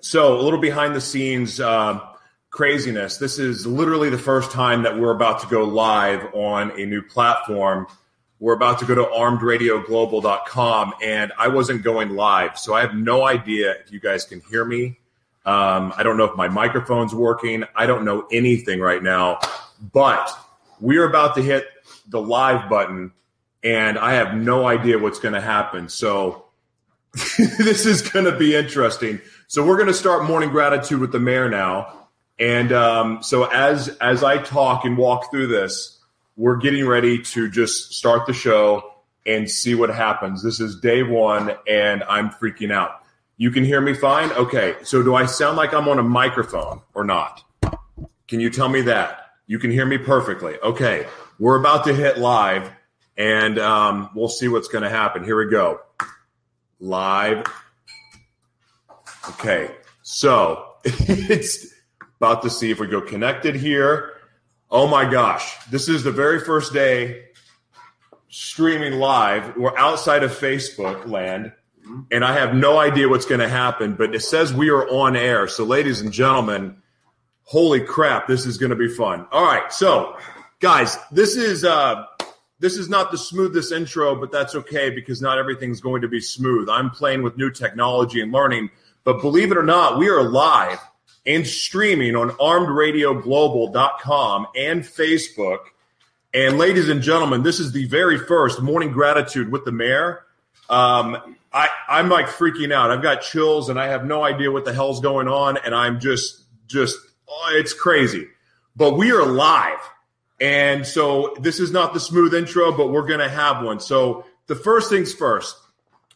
so a little behind the scenes uh, craziness. This is literally the first time that we're about to go live on a new platform. We're about to go to armedradioglobal.com, and I wasn't going live, so I have no idea if you guys can hear me. Um, I don't know if my microphone's working. I don't know anything right now, but we are about to hit the live button, and I have no idea what's going to happen. So this is going to be interesting. So we're going to start morning gratitude with the mayor now. And um, so as as I talk and walk through this, we're getting ready to just start the show and see what happens. This is day one, and I'm freaking out. You can hear me fine? Okay. So do I sound like I'm on a microphone or not? Can you tell me that? You can hear me perfectly. Okay. We're about to hit live, and um, we'll see what's going to happen. Here we go. Live. Okay. So it's about to see if we go connected here. Oh my gosh. This is the very first day streaming live. We're outside of Facebook land, and I have no idea what's going to happen, but it says we are on air. So, ladies and gentlemen, holy crap, this is going to be fun. All right. So, guys, this is. Uh, this is not the smoothest intro, but that's okay because not everything's going to be smooth. I'm playing with new technology and learning, but believe it or not, we are live and streaming on armedradioglobal.com and Facebook. And ladies and gentlemen, this is the very first morning gratitude with the mayor. Um, I, I'm like freaking out. I've got chills and I have no idea what the hell's going on. And I'm just, just, oh, it's crazy. But we are live. And so this is not the smooth intro, but we're going to have one. So the first things first,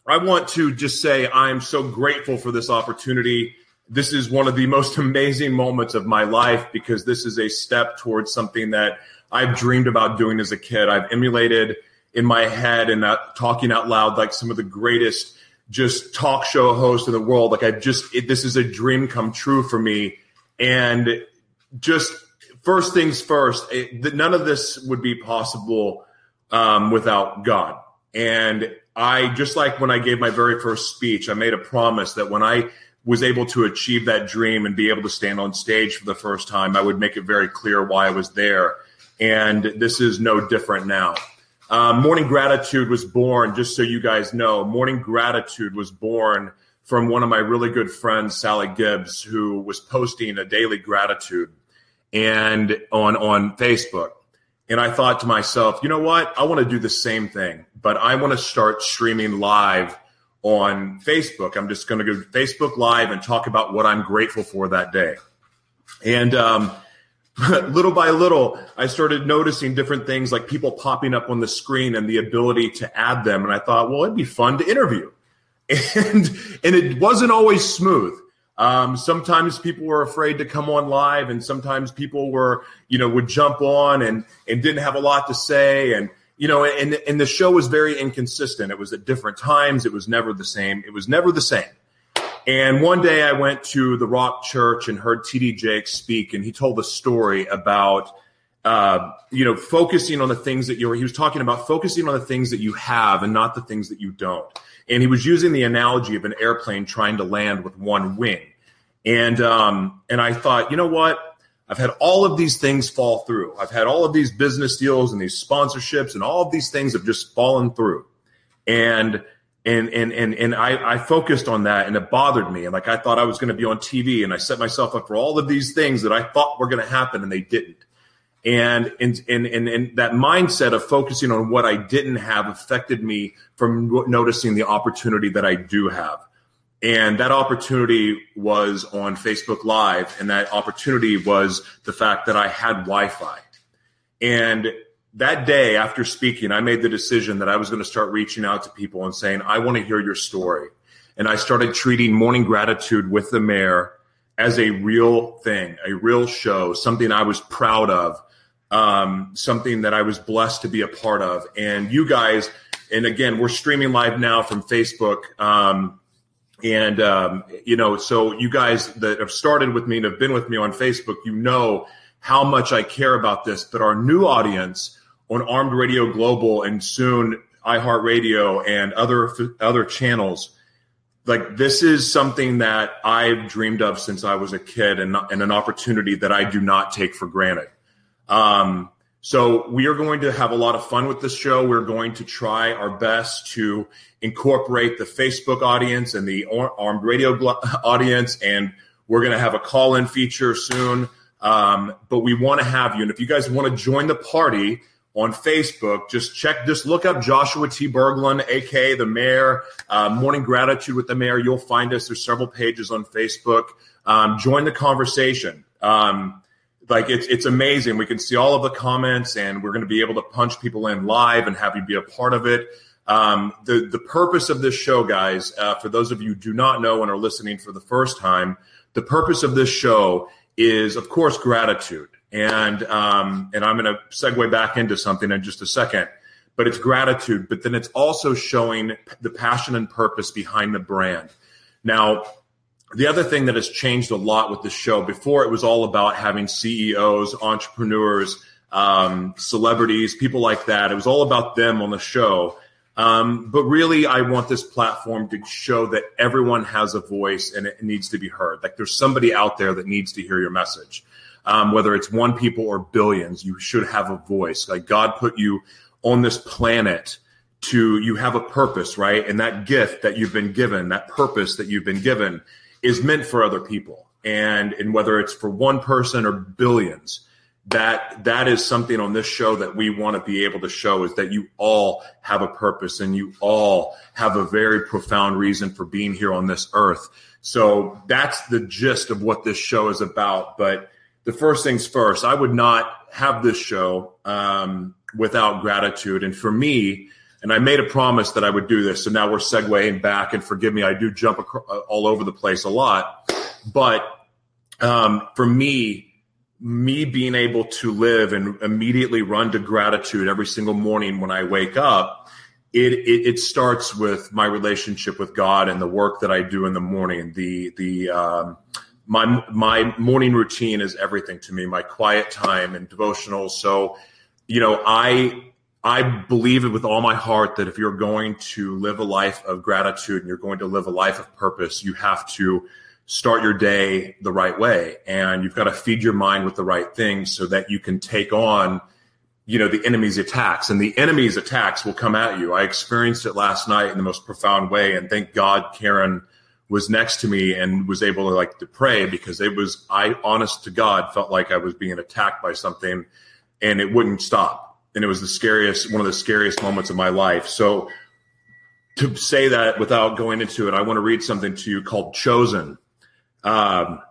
I want to just say I'm so grateful for this opportunity. This is one of the most amazing moments of my life because this is a step towards something that I've dreamed about doing as a kid. I've emulated in my head and not talking out loud like some of the greatest just talk show hosts in the world. Like I've just, it, this is a dream come true for me. And just first things first, it, none of this would be possible um, without God. And I, just like when I gave my very first speech, I made a promise that when I was able to achieve that dream and be able to stand on stage for the first time, I would make it very clear why I was there. And this is no different now. Um, Morning Gratitude was born, just so you guys know, Morning Gratitude was born from one of my really good friends, Sally Gibbs, who was posting a daily gratitude and on on Facebook. And I thought to myself, you know what? I want to do the same thing, but I want to start streaming live on Facebook. I'm just going to go Facebook Live and talk about what I'm grateful for that day. And um, little by little, I started noticing different things like people popping up on the screen and the ability to add them. And I thought, well, it'd be fun to interview. And and it wasn't always smooth. Um, sometimes people were afraid to come on live, and sometimes people were, you know, would jump on and and didn't have a lot to say, and you know, and and the show was very inconsistent. It was at different times. It was never the same. It was never the same. And one day I went to the Rock Church and heard T.D. Jakes speak, and he told a story about, uh, you know, focusing on the things that you're. He was talking about focusing on the things that you have and not the things that you don't. And he was using the analogy of an airplane trying to land with one wing. And um, and I thought, you know what? I've had all of these things fall through. I've had all of these business deals and these sponsorships and all of these things have just fallen through. And and and and and I, I focused on that and it bothered me. And like I thought I was going to be on TV and I set myself up for all of these things that I thought were going to happen and they didn't. And and, and and and that mindset of focusing on what I didn't have affected me from noticing the opportunity that I do have. And that opportunity was on Facebook Live, and that opportunity was the fact that I had Wi-Fi. And that day after speaking, I made the decision that I was going to start reaching out to people and saying, I want to hear your story. and I started treating morning gratitude with the mayor as a real thing, a real show, something I was proud of, um, something that I was blessed to be a part of. And you guys, and again, we're streaming live now from Facebook. Um, and, um, you know, so you guys that have started with me and have been with me on Facebook, you know how much I care about this. But our new audience on Armed Radio Global and soon iHeartRadio and other other channels, like this is something that I've dreamed of since I was a kid, and, and an opportunity that I do not take for granted. Um, so we are going to have a lot of fun with this show. We're going to try our best to incorporate the Facebook audience and the Armed Radio audience, and we're going to have a call-in feature soon. Um, but we want to have you, and if you guys want to join the party on Facebook, just check, just look up Joshua T. Berglund, aka the Mayor, uh, Morning Gratitude with the Mayor. You'll find us. There's several pages on Facebook. Um, join the conversation. Um, like it's it's amazing. We can see all of the comments, and we're going to be able to punch people in live and have you be a part of it. Um, the the purpose of this show, guys, uh, for those of you do not know and are listening for the first time, the purpose of this show is, of course, gratitude, and um, and I'm going to segue back into something in just a second. But it's gratitude, but then it's also showing the passion and purpose behind the brand. Now, the other thing that has changed a lot with the show before it was all about having CEOs, entrepreneurs, um, celebrities, people like that. It was all about them on the show. Um, but really, I want this platform to show that everyone has a voice and it needs to be heard. Like there's somebody out there that needs to hear your message. Um, whether it's one people or billions, you should have a voice. Like God put you on this planet to, you have a purpose, right? And that gift that you've been given, that purpose that you've been given is meant for other people. And, and whether it's for one person or billions, that that is something on this show that we want to be able to show is that you all have a purpose and you all have a very profound reason for being here on this earth. So that's the gist of what this show is about. But the first things first, I would not have this show um, without gratitude. And for me, and I made a promise that I would do this. So now we're segueing back, and forgive me, I do jump uh, all over the place a lot. But um, for me, me being able to live and immediately run to gratitude every single morning when I wake up, it, it, it starts with my relationship with God and the work that I do in the morning. The the um, my my morning routine is everything to me. My quiet time and devotional. So, you know, I I believe it with all my heart that if you're going to live a life of gratitude and you're going to live a life of purpose, you have to start your day the right way. And you've got to feed your mind with the right things so that you can take on you know the enemy's attacks. And the enemy's attacks will come at you. I experienced it last night in the most profound way. And thank god karen was next to me and was able to like to pray because it was i honest to god felt like i was being attacked by something and it wouldn't stop and it was the scariest, one of the scariest moments of my life. So to say that without going into it, I want to read something to you called Chosen. Um,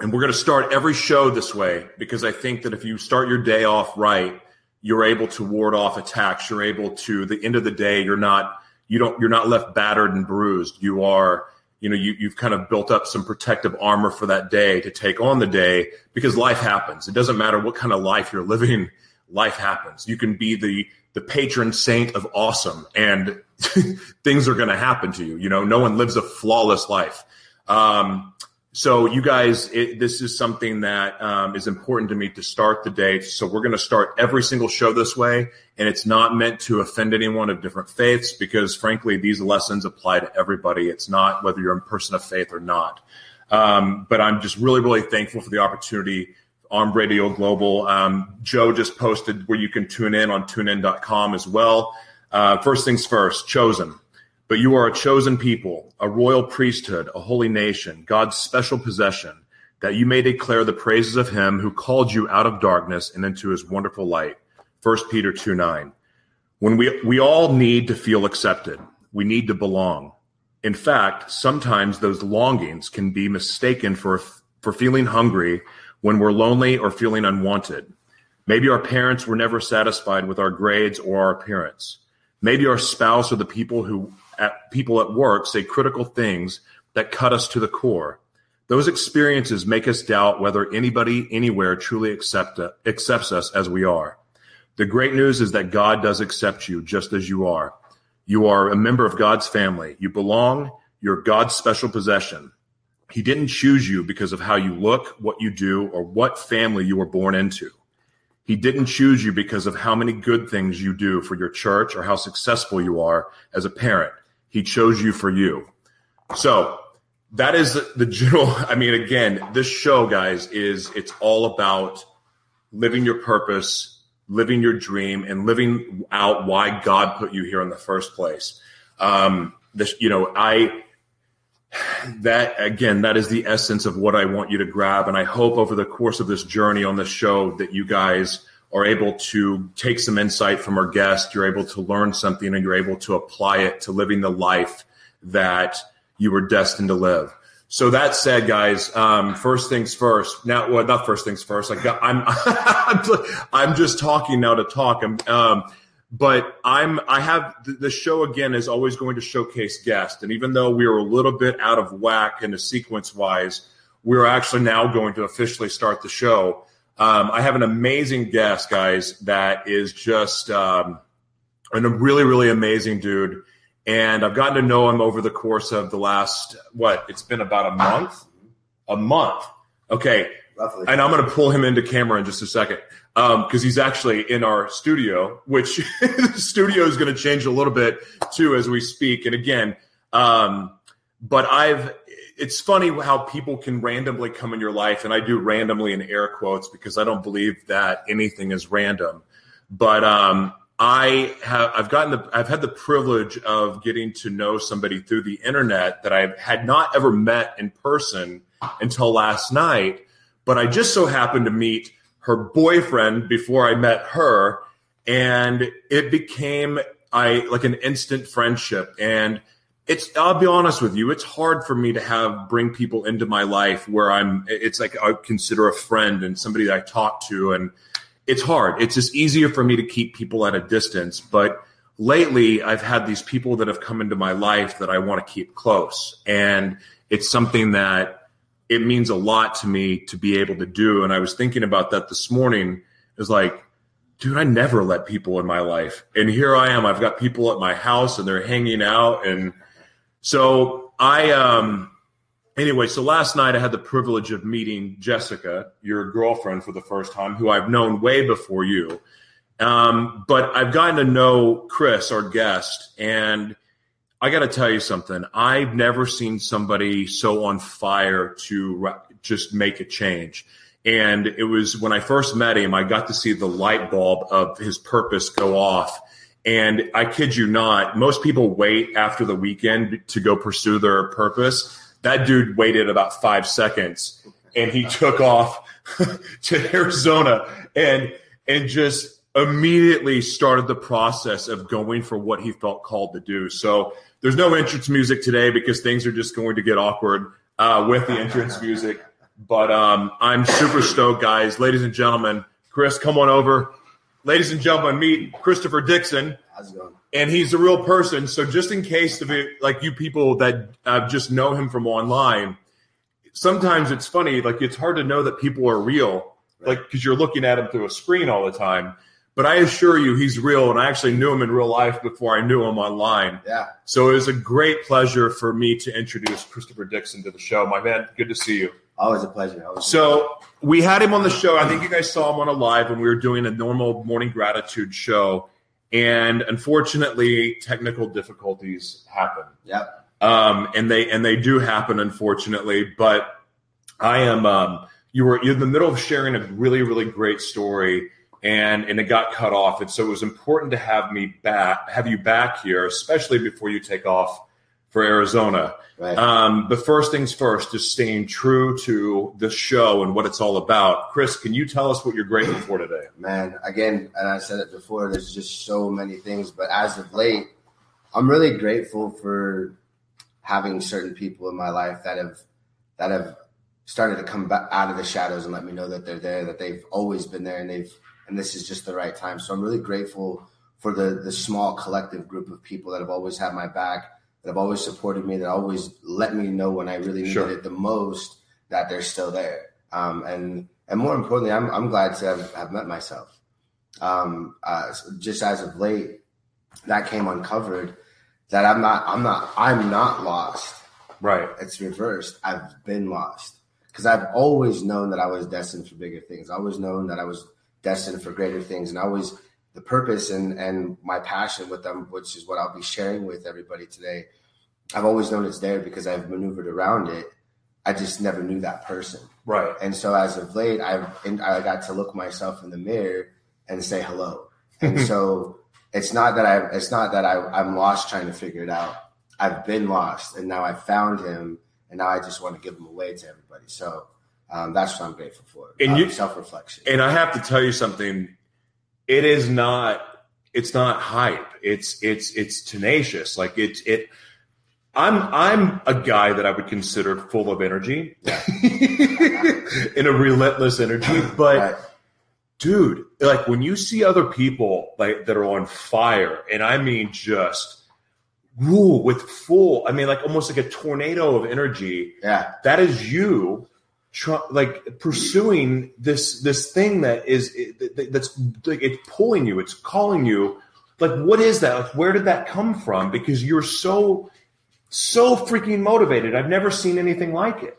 and we're going to start every show this way because I think that if you start your day off right, you're able to ward off attacks. You're able to, the end of the day, you're not, you don't, you're not left battered and bruised. You are, you know, you, you've kind of built up some protective armor for that day to take on the day because life happens. It doesn't matter what kind of life you're living life happens. You can be the the patron saint of awesome, and things are going to happen to you. You know, no one lives a flawless life. Um, so, you guys, it, this is something that um, is important to me to start the day. So, we're going to start every single show this way, and it's not meant to offend anyone of different faiths because, frankly, these lessons apply to everybody. It's not whether you're a person of faith or not. Um, but I'm just really, really thankful for the opportunity Armed Radio Global. Um, Joe just posted where you can tune in on tunein.com as well. Uh, first things first, chosen. But you are a chosen people, a royal priesthood, a holy nation, God's special possession, that you may declare the praises of him who called you out of darkness and into his wonderful light. 1 Peter 2 9. When we, we all need to feel accepted, we need to belong. In fact, sometimes those longings can be mistaken for, for feeling hungry when we're lonely or feeling unwanted. Maybe our parents were never satisfied with our grades or our appearance. Maybe our spouse or the people who at people at work say critical things that cut us to the core. Those experiences make us doubt whether anybody anywhere truly accept, accepts us as we are. The great news is that God does accept you just as you are. You are a member of God's family. You belong. You're God's special possession. He didn't choose you because of how you look, what you do, or what family you were born into. He didn't choose you because of how many good things you do for your church or how successful you are as a parent. He chose you for you. So that is the general. I mean, again, this show, guys, is it's all about living your purpose, living your dream, and living out why God put you here in the first place. Um, this, you know, I that again, that is the essence of what I want you to grab, and I hope over the course of this journey on this show that you guys are able to take some insight from our guest. You're able to learn something, and you're able to apply it to living the life that you were destined to live. So that said, guys, um, first things first. Now, well, not first things first. Like I'm, I'm just talking now to talk. Um, but I'm, I have the show again is always going to showcase guests, and even though we are a little bit out of whack in the sequence wise, we're actually now going to officially start the show. Um, I have an amazing guest, guys, that is just um, a really, really amazing dude and I've gotten to know him over the course of the last what? It's been about a month. A month. Okay. Roughly. And I'm going to pull him into camera in just a second because um, he's actually in our studio, which the studio is going to change a little bit too as we speak. And again, um, but I've it's funny how people can randomly come in your life, and I do randomly in air quotes because I don't believe that anything is random. But um, I have I've gotten the I've had the privilege of getting to know somebody through the internet that I had not ever met in person until last night, but I just so happened to meet her boyfriend before I met her and it became I like an instant friendship and it's I'll be honest with you, it's hard for me to have bring people into my life where I'm it's like I consider a friend and somebody that I talk to and it's hard. It's just easier for me to keep people at a distance. But lately, I've had these people that have come into my life that I want to keep close. And it's something that it means a lot to me to be able to do. And I was thinking about that this morning. Is like, dude, I never let people in my life. And here I am. I've got people at my house and they're hanging out. And so I, um, anyway, so last night I had the privilege of meeting Jessica, your girlfriend, for the first time, who I've known way before you. Um, but I've gotten to know Chris, our guest, and I got to tell you something. I've never seen somebody so on fire to just make a change. And it was when I first met him, I got to see the light bulb of his purpose go off. And I kid you not, most people wait after the weekend to go pursue their purpose that dude waited about five seconds and he took off to Arizona and and just immediately started the process of going for what he felt called to do. So there's no entrance music today because things are just going to get awkward uh, with the entrance music. But um, I'm super stoked, guys. Ladies and gentlemen, Chris, come on over. Ladies and gentlemen, meet Christopher Dixon. How's it going? and he's a real person. So just in case of it, like you people that uh, just know him from online, sometimes it's funny. Like it's hard to know that people are real, like because you're looking at him through a screen all the time. But I assure you, he's real, and I actually knew him in real life before I knew him online. Yeah. So it was a great pleasure for me to introduce Christopher Dixon to the show. My man, good to see you. Always a pleasure. Always so we had him on the show. I think you guys saw him on a live when we were doing a normal morning gratitude show and unfortunately, technical difficulties happen. Yep. Um, and they and they do happen, unfortunately. But I am. Um, you were you're in the middle of sharing a really really great story, and and it got cut off, and so it was important to have me back, have you back here, especially before you take off for Arizona. Right. Um, but first things first, just staying true to the show and what it's all about. Chris, can you tell us what you're grateful for today? Man, again, and I said it before, there's just so many things. But as of late, I'm really grateful for having certain people in my life that have that have started to come back out of the shadows and let me know that they're there, that they've always been there, and they've and this is just the right time. So I'm really grateful for the the small collective group of people that have always had my back that have always supported me, that always let me know when I really needed Sure. it the most, that they're still there. Um, and and more importantly, I'm I'm glad to have, have met myself. Um, uh, just as of late, that came uncovered that I'm not I'm not I'm not lost. Right. It's reversed. I've been lost because I've always known that I was destined for bigger things. I always known that I was destined for greater things, and I always the purpose and and my passion with them, which is what I'll be sharing with everybody today. I've always known it's there because I've maneuvered around it. I just never knew that person. Right. And so as of late, I've I got to look myself in the mirror and say hello. And so it's not that I it's not that I, I'm lost trying to figure it out. I've been lost and now I found him and now I just want to give him away to everybody. So um, that's what I'm grateful for. And um, you- self reflection. And I have to tell you something. It is not. It's not hype. It's it's it's tenacious. Like it's it. I'm I'm a guy that I would consider full of energy, Yeah. in a relentless energy. But Right. dude, like when you see other people like that are on fire, and I mean just rule with full. I mean, like almost like a tornado of energy Yeah. that is you try, like pursuing this this thing that is that's like it's pulling you it's calling you. Like what is that? Like where did that come from? Because you're so so freaking motivated. I've never seen anything like it.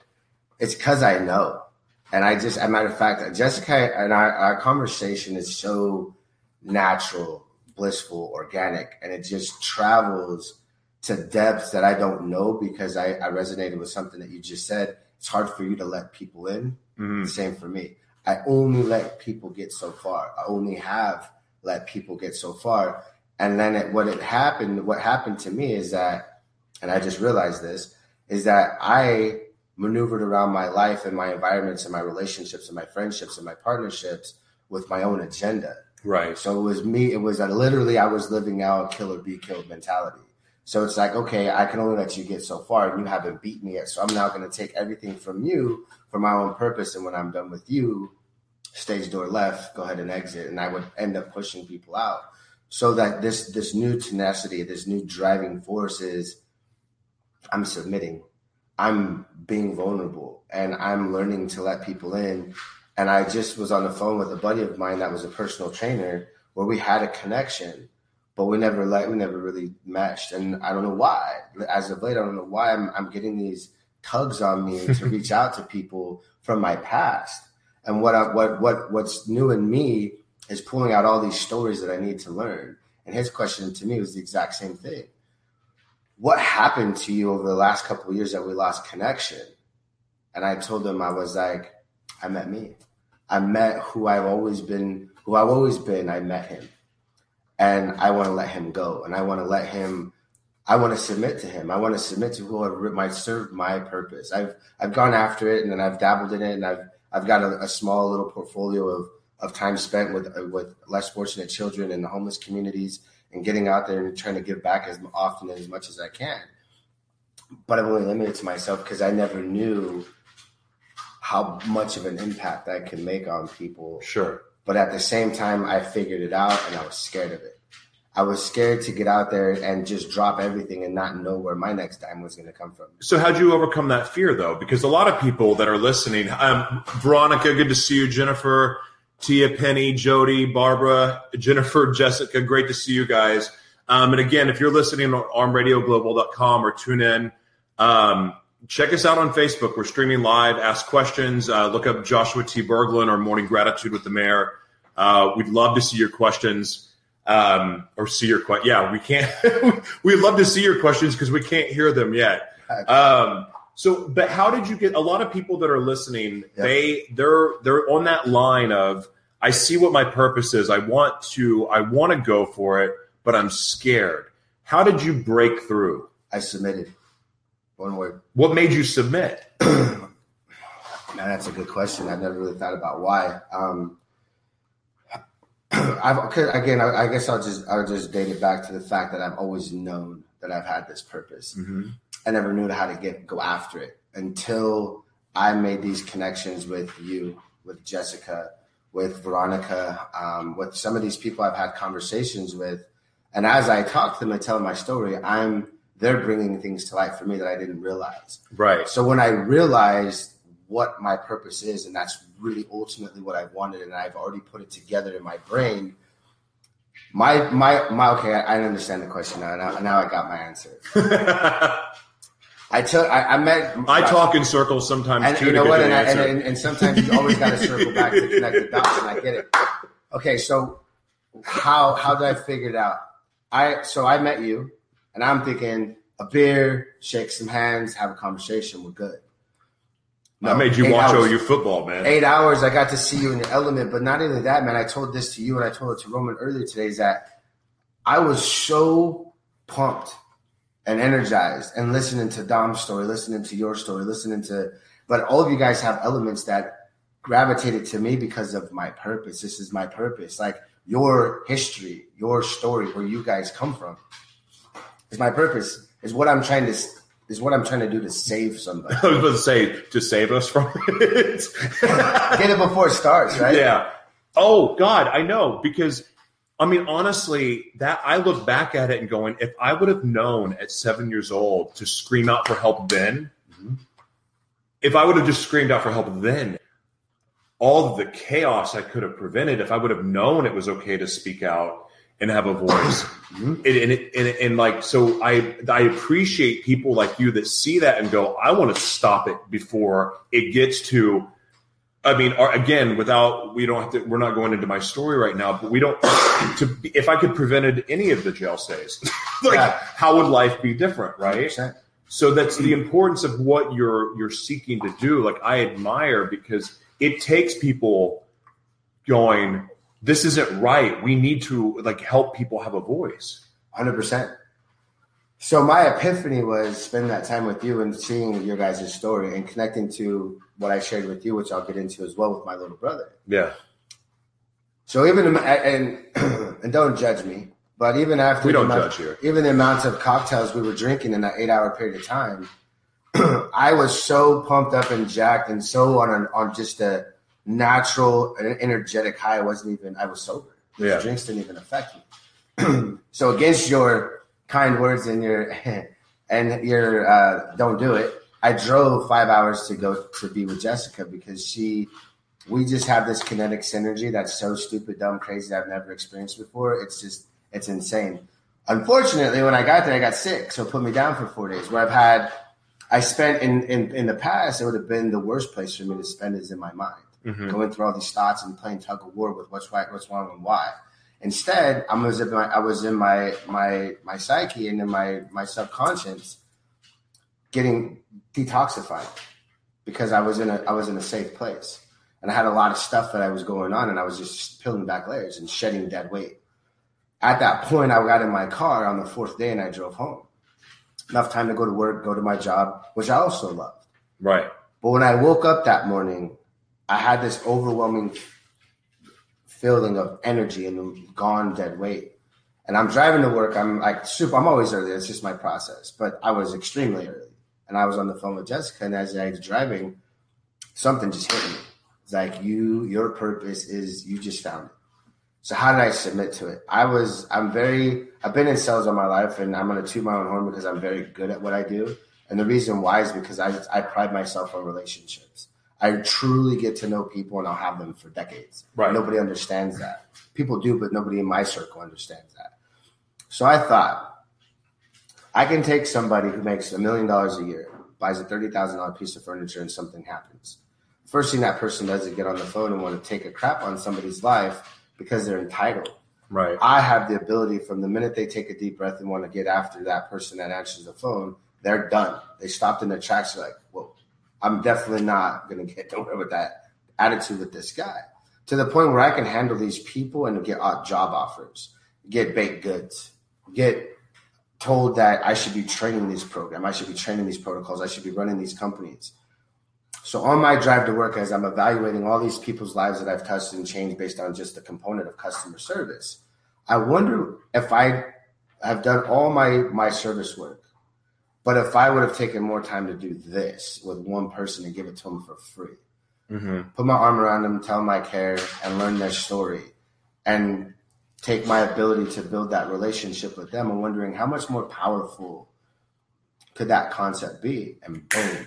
It's because I know. And I just, as a matter of fact, Jessica and our, our conversation is so natural, blissful, organic, and it just travels to depths that I don't know because I, I resonated with something that you just said. It's hard for you to let people in. The same for me. I only let people get so far. I only have let people get so far. And then it, what it happened, what happened to me is that, and I just realized this, is that I maneuvered around my life and my environments and my relationships and my friendships and my partnerships with my own agenda. right So it was me. It was literally I was living out kill or be killed mentality. So it's like, okay, I can only let you get so far, and you haven't beat me yet. So I'm now going to take everything from you for my own purpose. And when I'm done with you, stage door left, go ahead and exit. And I would end up pushing people out. So that this this new tenacity, this new driving force is, I'm submitting, I'm being vulnerable, and I'm learning to let people in. And I just was on the phone with a buddy of mine that was a personal trainer, where we had a connection, but we never like we never really matched, and I don't know why. As of late, I don't know why I'm I'm getting these tugs on me to reach out to people from my past. And what I, what what what's new in me is pulling out all these stories that I need to learn. And his question to me was the exact same thing. What happened to you over the last couple of years that we lost connection? And I told him I was like, I met me. I met who I've always been, who I've always been. I met him, and I want to let him go, and I want to let him. I want to submit to him. I want to submit to whoever might serve my purpose. I've I've gone after it, and then I've dabbled in it, and I've I've got a, a small little portfolio of of time spent with uh, with less fortunate children in the homeless communities, and getting out there and trying to give back as often and as much as I can. But I've only limited to myself because I never knew how much of an impact that can make on people. sure But at the same time, I figured it out and I was scared of it. I was scared to get out there and just drop everything and not know where my next dime was going to come from. so how'd you overcome that fear though because a lot of people that are listening um, veronica good to see you jennifer tia penny jody barbara jennifer jessica great to see you guys um, and again if you're listening on armedradioglobal.com or tune in um, check us out on facebook we're streaming live ask questions uh, look up joshua t berglund or morning gratitude with the mayor uh, we'd love to see your questions um, or see your question. Yeah, we can't. we'd love to see your questions because we can't hear them yet. Um, so, but how did you get? A lot of people that are listening, Yeah. they they're they're on that line of I see what my purpose is. I want to I want to go for it, but I'm scared. How did you break through? I submitted. One word. What made you submit? Man, that's a good question. I've never really thought about why. Um, I've again. I, I guess I'll just I'll just date it back to the fact that I've always known that I've had this purpose. I never knew how to get go after it until I made these connections with you, with Jessica, with Veronica, um, with some of these people I've had conversations with. And as I talk to them and tell my story, I'm they're bringing things to light for me that I didn't realize. Right. So when I realized what my purpose is, and that's really ultimately what I wanted, and I've already put it together in my brain. My my my okay, I, I understand the question now. Now, now I got my answer. I took I, I met I talk in circles sometimes and too. you know what? I, and, and, and sometimes you always got to circle back to connect the dots, and I get it. Okay, so how how did I figure it out? I so I met you, and I'm thinking a beer, shake some hands, have a conversation. We're good. I made you watch hours. OU football, man. Eight hours, I got to see you in your element. But not only that, man. I told this to you, and I told it to Roman earlier today. Is that I was so pumped and energized and listening to Dom's story, listening to your story, listening to, but all of you guys have elements that gravitated to me because of my purpose. This is my purpose. Like your history, your story, where you guys come from is my purpose, is what I'm trying to, is what I'm trying to do to save somebody. I was about to say to save us from it. Get it before it starts, right? Yeah. Oh God, I know because I mean honestly, that I look back at it and going, if I would have known at seven years old to scream out for help then, if I would have just screamed out for help then, all the chaos I could have prevented. If I would have known it was okay to speak out and have a voice, mm-hmm. and, and, and, and like so, I I appreciate people like you that see that and go, I want to stop it before it gets to I mean, or, again, without we don't have to. We're not going into my story right now, but we don't. To if I could prevented any of the jail stays, like Yeah. how would life be different, right? 100%. So that's the importance of what you're you're seeking to do. Like I admire because it takes people going, this isn't right. We need to like help people have a voice. Hundred percent. So my epiphany was spending that time with you and seeing your guys' story and connecting to what I shared with you, which I'll get into as well with my little brother. Yeah, So even and and don't judge me, but even after We don't amount- judge here. even the amounts of cocktails we were drinking in that eight hour period of time, I was so pumped up and jacked and so on on just a natural and energetic high. I wasn't even I was sober. The Yeah. drinks didn't even affect me. so against your kind words and your and your uh, don't do it. I drove five hours to go to be with Jessica because she we just have this kinetic synergy that's so stupid, dumb, crazy I've never experienced before. It's just it's insane. Unfortunately, when I got there, I got sick, so it put me down for four days. Where I've had, I spent in in, in the past, it would have been the worst place for me to spend is in my mind, Mm-hmm. going through all these thoughts and playing tug of war with what's right, what's wrong, and why. Instead, I was in my I was in my my my psyche and in my my subconscious, getting detoxified because I was in a I was in a safe place and I had a lot of stuff that I was going on and I was just peeling back layers and shedding dead weight. At that point, I got in my car on the fourth day and I drove home. Enough time to go to work, go to my job, which I also loved. right. But when I woke up that morning, I had this overwhelming feeling of energy and gone dead weight. And I'm driving to work. I'm like super. I'm always early. It's just my process. But I was extremely early, and I was on the phone with Jessica. And as I was driving, something just hit me. It's like you, your purpose is you just found it. So how did I submit to it? I was. I'm very. I've been in sales all my life, and I'm gonna toot my own horn because I'm very good at what I do. And the reason why is because I I pride myself on relationships. I truly get to know people, and I'll have them for decades. Right. Nobody understands that. People do, but nobody in my circle understands that. So I thought I can take somebody who makes a million dollars a year, buys a thirty thousand dollar piece of furniture, and something happens. First thing that person does is get on the phone and want to take a crap on somebody's life because they're entitled. Right. I have the ability from the minute they take a deep breath and want to get after that person that answers the phone, they're done. They stopped in their tracks. They're like, whoa, I'm definitely not going to get nowhere with that attitude with this guy. To the point where I can handle these people and get uh, job offers, get baked goods, get told that I should be training this program, I should be training these protocols, I should be running these companies. So on my drive to work, as I'm evaluating all these people's lives that I've touched and changed based on just the component of customer service, I wonder if I have done all my my service work, but if I would have taken more time to do this with one person and give it to them for free, Mm-hmm. put my arm around them, tell them I care, and learn their story, and take my ability to build that relationship with them, I'm wondering how much more powerful could that concept be? And boom,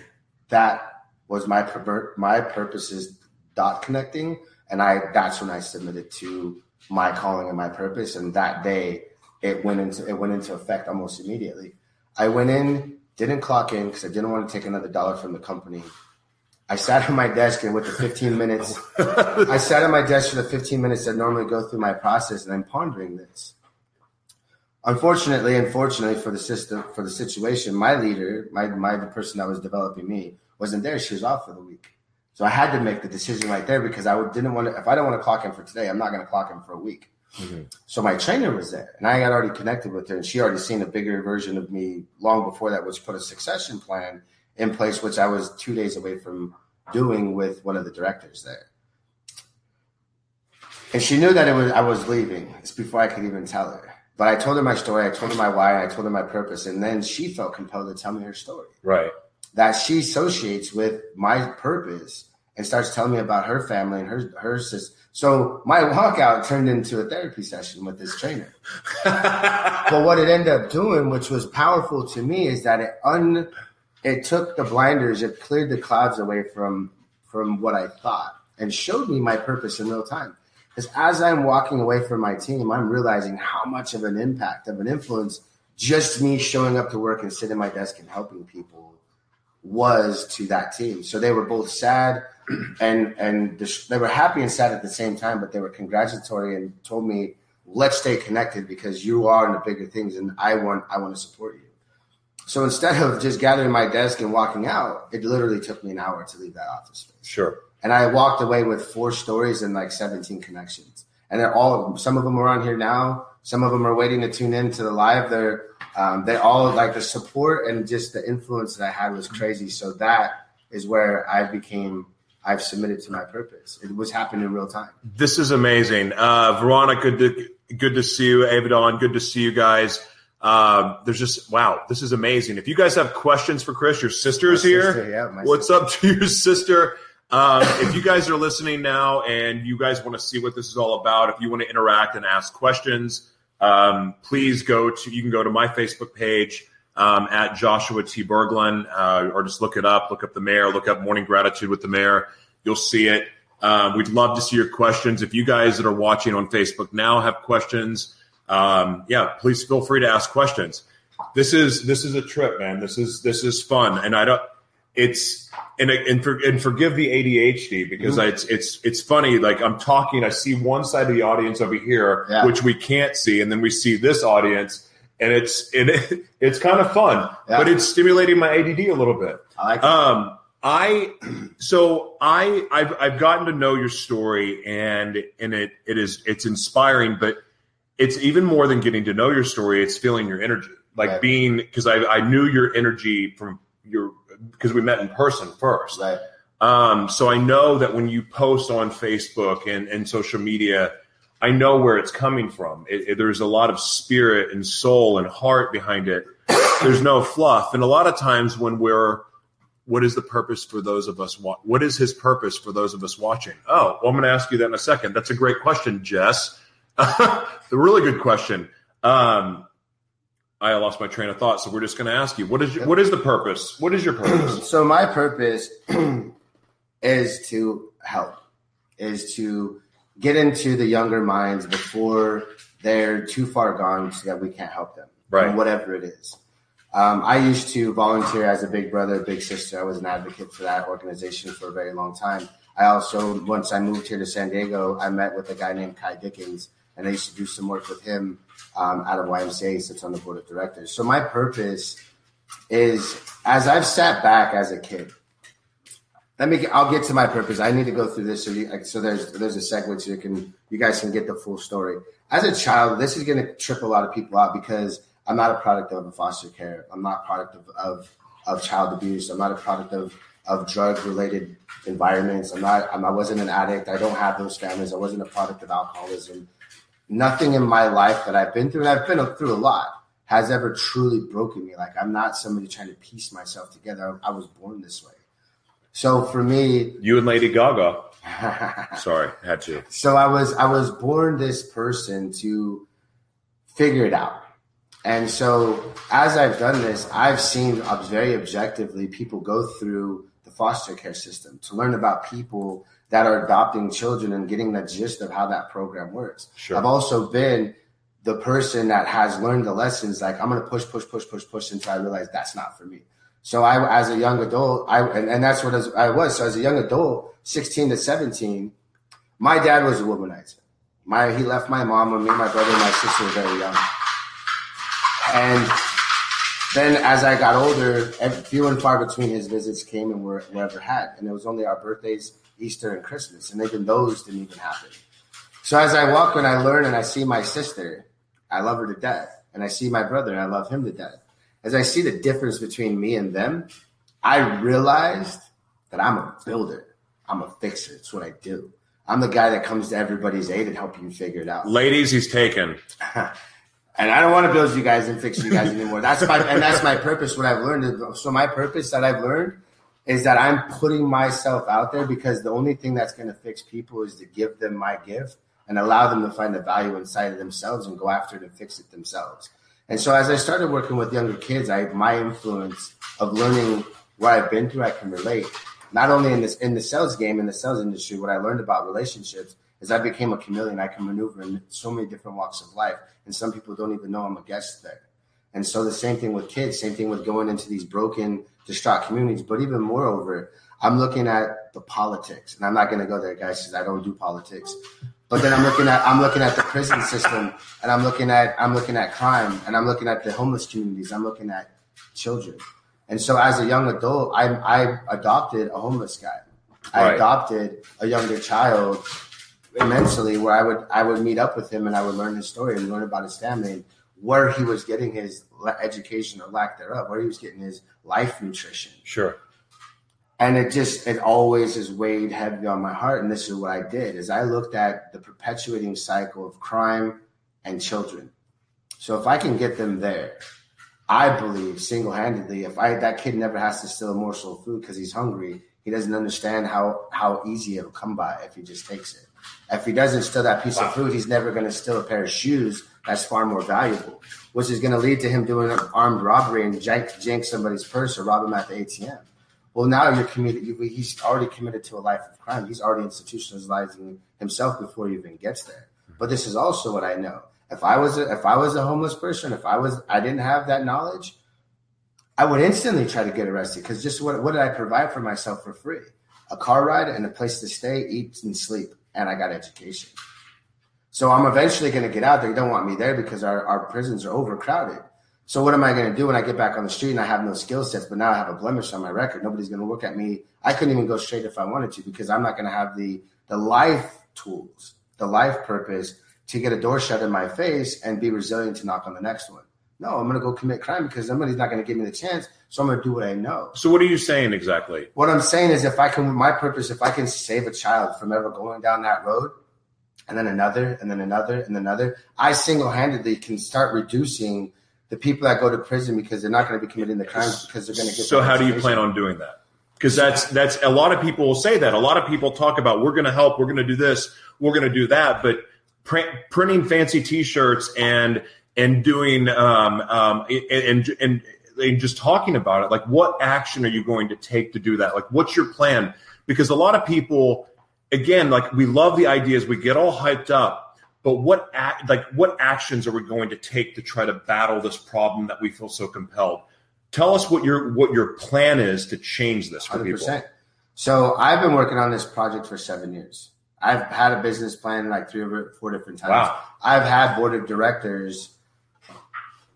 that was my pervert my purposes dot connecting, and I that's when I submitted to my calling and my purpose, and that day it went into it went into effect almost immediately. I went in, didn't clock in because I didn't want to take another dollar from the company. I sat at my desk and with the 15 minutes, I sat at my desk for the 15 minutes that normally go through my process, and I'm pondering this. Unfortunately, unfortunately for the system, for the situation, my leader, my my the person that was developing me, wasn't there. She was off for the week, so I had to make the decision right there because I didn't want to. If I don't want to clock in for today, I'm not going to clock in for a week. Mm-hmm. So my trainer was there, and I got already connected with her, and she already seen a bigger version of me long before that, which put a succession plan in place, which I was two days away from doing with one of the directors there. And she knew that it was I was leaving. It's before I could even tell her. But I told her my story. I told her my why. I told her my purpose, and then she felt compelled to tell me her story. Right. That she associates with my purpose and starts telling me about her family and her her sister. So my walkout turned into a therapy session with this trainer. but what it ended up doing, which was powerful to me, is that it un it took the blinders, it cleared the clouds away from from what I thought and showed me my purpose in real time. Because as I'm walking away from my team, I'm realizing how much of an impact, of an influence, just me showing up to work and sitting at my desk and helping people was to that team. So they were both sad and and they were happy and sad at the same time, but they were congratulatory and told me, "Let's stay connected because you are in the bigger things, and I want I want to support you." So instead of just gathering my desk and walking out, it literally took me an hour to leave that office space. Sure. And I walked away with four stories and like 17 connections. And they're all, some of them are on here now. Some of them are waiting to tune in to the live. They're, um, they all like the support and just the influence that I had was crazy. So that is where I became, I've submitted to my purpose. It was happening in real time. This is amazing. Uh, Veronica, good to, good to see you. Avedon, good to see you guys. Um, there's just wow, this is amazing. If you guys have questions for Chris, your sister's my here. Sister, yeah, What's sister. up to your sister? Um, if you guys are listening now and you guys want to see what this is all about, if you want to interact and ask questions, um, please go to you can go to my Facebook page um, at Joshua T. Berglund, uh, or just look it up. Look up the mayor. Look up Morning Gratitude with the mayor. You'll see it. Uh, we'd love to see your questions. If you guys that are watching on Facebook now have questions, um, yeah, please feel free to ask questions. This is this is a trip, man. This is this is fun, and I don't it's and and, for, and forgive the ADHD because mm-hmm. it's it's it's funny. Like I'm talking, I see one side of the audience over here, yeah. which we can't see, and then we see this audience, and it's it, it's kind of fun, yeah. but it's stimulating my ADD a little bit. I like um, I so I I've I've gotten to know your story, and and it it is it's inspiring, but it's even more than getting to know your story. It's feeling your energy, like right. being because I I knew your energy from your because we met in person first. Right. Um, so I know that when you post on Facebook and, and social media, I know where it's coming from. It, it, there's a lot of spirit and soul and heart behind it. There's no fluff. And a lot of times when we're, what is the purpose for those of us? Wa- what is his purpose for those of us watching? Oh, well, I'm going to ask you that in a second. That's a great question, Jess. the really good question. Um, I lost my train of thought. So we're just going to ask you, what is your, what is the purpose? What is your purpose? so my purpose is to help, is to get into the younger minds before they're too far gone so that we can't help them, right? Whatever it is. Um, I used to volunteer as a big brother, big sister. I was an advocate for that organization for a very long time. I also, once I moved here to San Diego, I met with a guy named Kai Dickens, and I used to do some work with him um, out of YMCA, sits on the board of directors. So my purpose is, as I've sat back as a kid, let me. I'll get to my purpose. I need to go through this so you, so there's there's a segue so you can you guys can get the full story. As a child, this is going to trip a lot of people out because I'm not a product of foster care. I'm not a product of of, of child abuse. I'm not a product of of drug related environments. I'm not. I'm, I wasn't an addict. I don't have those families. I wasn't a product of alcoholism nothing in my life that I've been through, and I've been through a lot, has ever truly broken me. Like I'm not somebody trying to piece myself together. I, was born this way. So for me, you and Lady Gaga. Sorry, had to. So I was I was born this person to figure it out. And so as I've done this, I've seen very objectively people go through the foster care system to learn about people that are adopting children and getting the gist of how that program works. Sure. I've also been the person that has learned the lessons like I'm going to push, push, push, push, push until I realize that's not for me. So I, as a young adult, I, and, and that's what I was. So as a young adult, 16 to 17, my dad was a womanizer. My, he left my mom and me, my brother, and my sister were very young. And then as I got older, few and far between his visits came and were, were ever had. And it was only our birthdays, Easter, and Christmas. And even those didn't even happen. So as I walk and I learn and I see my sister, I love her to death. And I see my brother and I love him to death as I see the difference between me and them, I realized that I'm a builder. I'm a fixer. It's what I do. I'm the guy that comes to everybody's aid and help you figure it out. Ladies, he's taken. and I don't want to build you guys and fix you guys anymore. That's my and that's my purpose. What I've learned. So my purpose that I've learned is that I'm putting myself out there because the only thing that's going to fix people is to give them my gift and allow them to find the value inside of themselves and go after it and fix it themselves. And so as I started working with younger kids, I my influence of learning what I've been through, I can relate. Not only in this in the sales game, in the sales industry, what I learned about relationships is I became a chameleon. I can maneuver in so many different walks of life. And some people don't even know I'm a guest there. And so the same thing with kids, same thing with going into these broken, distraught communities. But even moreover, I'm looking at the politics. And I'm not going to go there, guys, because I don't do politics. But then I'm looking at I'm looking at the prison system, and I'm looking at I'm looking at crime, and I'm looking at the homeless communities. I'm looking at children, and so as a young adult, I I adopted a homeless guy. I right. adopted a younger child immensely, where I would I would meet up with him and I would learn his story and learn about his family and where he was getting his education or lack thereof, where he was getting his life nutrition. Sure and it just it always has weighed heavy on my heart and this is what i did is i looked at the perpetuating cycle of crime and children. So if i can get them there i believe single-handedly if i that kid never has to steal a morsel of food because he's hungry he doesn't understand how how easy it'll come by if he just takes it. If he doesn't steal that piece wow. of food he's never going to steal a pair of shoes that's far more valuable which is going to lead to him doing an armed robbery and jank, jank somebody's purse or rob him at the atm well, now you're committed. You, he's already committed to a life of crime. He's already institutionalizing himself before he even gets there. But this is also what I know. If I was a, if I was a homeless person, if I was I didn't have that knowledge, I would instantly try to get arrested because just what what did I provide for myself for free? A car ride and a place to stay, eat, and sleep, and I got education. So I'm eventually going to get out there. You don't want me there because our, our prisons are overcrowded. So what am I going to do when I get back on the street and I have no skill sets, but now I have a blemish on my record? Nobody's going to look at me. I couldn't even go straight if I wanted to because I'm not going to have the the life tools, the life purpose to get a door shut in my face and be resilient to knock on the next one. No, I'm going to go commit crime because somebody's not going to give me the chance. So I'm going to do what I know. So what are you saying exactly? What I'm saying is if I can, my purpose, if I can save a child from ever going down that road, and then another, and then another, and another, I single handedly can start reducing the people that go to prison because they're not going to be committing the crimes because they're going to get. So how do you plan on doing that? Because that's that's a lot of people will say that. A lot of people talk about we're going to help, we're going to do this, we're going to do that, but print, printing fancy T-shirts and and doing um, um, and, and and just talking about it, like what action are you going to take to do that? Like what's your plan? Because a lot of people, again, like we love the ideas, we get all hyped up but what act, like what actions are we going to take to try to battle this problem that we feel so compelled? Tell us what your what your plan is to change this for 100%. people. So I've been working on this project for seven years. I've had a business plan like three or four different times. Wow. I've had board of directors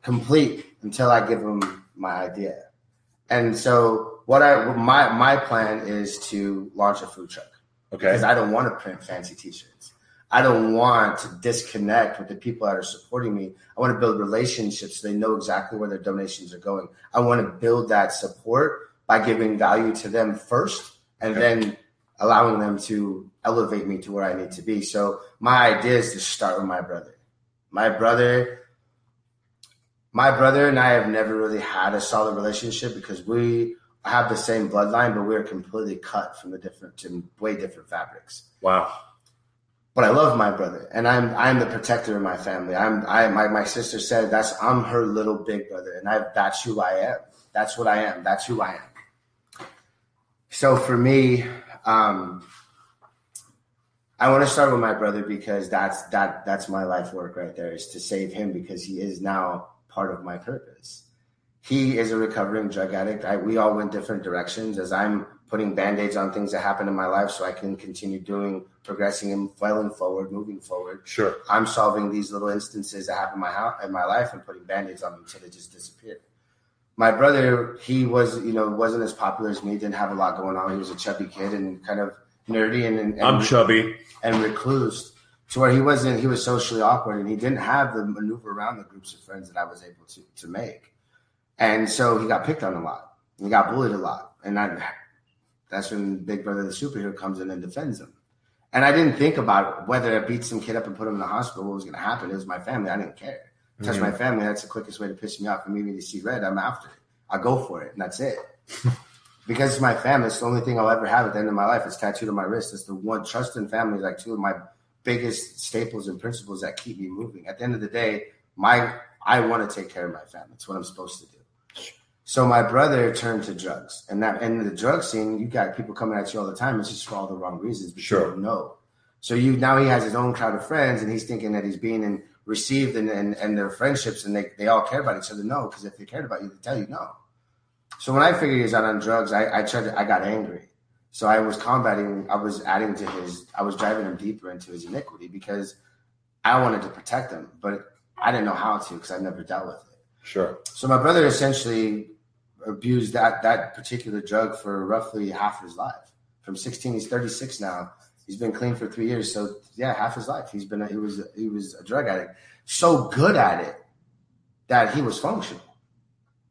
complete until I give them my idea. And so what I my my plan is to launch a food truck. Okay. Because I don't want to print fancy t-shirts. I don't want to disconnect with the people that are supporting me. I want to build relationships so they know exactly where their donations are going. I want to build that support by giving value to them first and okay. then allowing them to elevate me to where I need to be. So my idea is to start with my brother. My brother my brother and I have never really had a solid relationship because we have the same bloodline, but we're completely cut from the different way different fabrics. Wow. But I love my brother, and I'm I'm the protector of my family. I'm I my my sister said that's I'm her little big brother, and I that's who I am. That's what I am. That's who I am. So for me, um, I want to start with my brother because that's that that's my life work right there is to save him because he is now part of my purpose. He is a recovering drug addict. I, we all went different directions as I'm putting band-aids on things that happen in my life so I can continue doing progressing and flailing forward, moving forward. Sure. I'm solving these little instances that happen in my house in my life and putting band-aids on them until they just disappear. My brother, he was, you know, wasn't as popular as me, didn't have a lot going on. He was a chubby kid and kind of nerdy and, and, and I'm chubby. and recluse to where he wasn't he was socially awkward and he didn't have the maneuver around the groups of friends that I was able to to make. And so he got picked on a lot. He got bullied a lot. And I that's when Big Brother the superhero comes in and defends him. And I didn't think about whether I beat some kid up and put him in the hospital, what was going to happen. It was my family. I didn't care. Touch my family. That's the quickest way to piss me off and me to see red. I'm after it. I go for it, and that's it. because it's my family. It's the only thing I'll ever have at the end of my life. It's tattooed on my wrist. It's the one trust in family, like two of my biggest staples and principles that keep me moving. At the end of the day, my I want to take care of my family. It's what I'm supposed to do. So my brother turned to drugs, and that and the drug scene, you got people coming at you all the time. It's just for all the wrong reasons. But Sure. you don't know. So you now he has his own crowd of friends, and he's thinking that he's being in, received and and, and their friendships, and they, they all care about each other. No, because if they cared about you, they tell you no. So when I figured he was out on drugs, I, I tried to, I got angry. So I was combating, I was adding to his, I was driving him deeper into his iniquity because I wanted to protect him, but I didn't know how to because I've never dealt with it. Sure. So my brother essentially abused that that particular drug for roughly half his life. From 16, he's 36 now. He's been clean for three years. So yeah, half his life he's been a, he was a, he was a drug addict. So good at it that he was functional.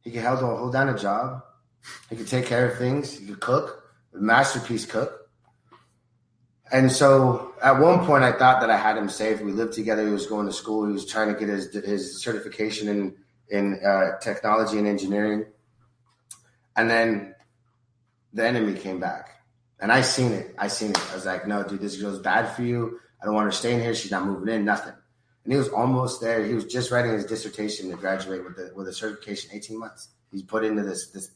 He could hold, hold down a job. He could take care of things. He could cook, masterpiece cook. And so at one point, I thought that I had him saved. We lived together. He was going to school. He was trying to get his his certification in in uh, technology and engineering. And then the enemy came back, and I seen it. I seen it. I was like, "No, dude, this girl's bad for you. I don't want her staying here. She's not moving in. Nothing." And he was almost there. He was just writing his dissertation to graduate with the, with a certification. Eighteen months. He's put into this this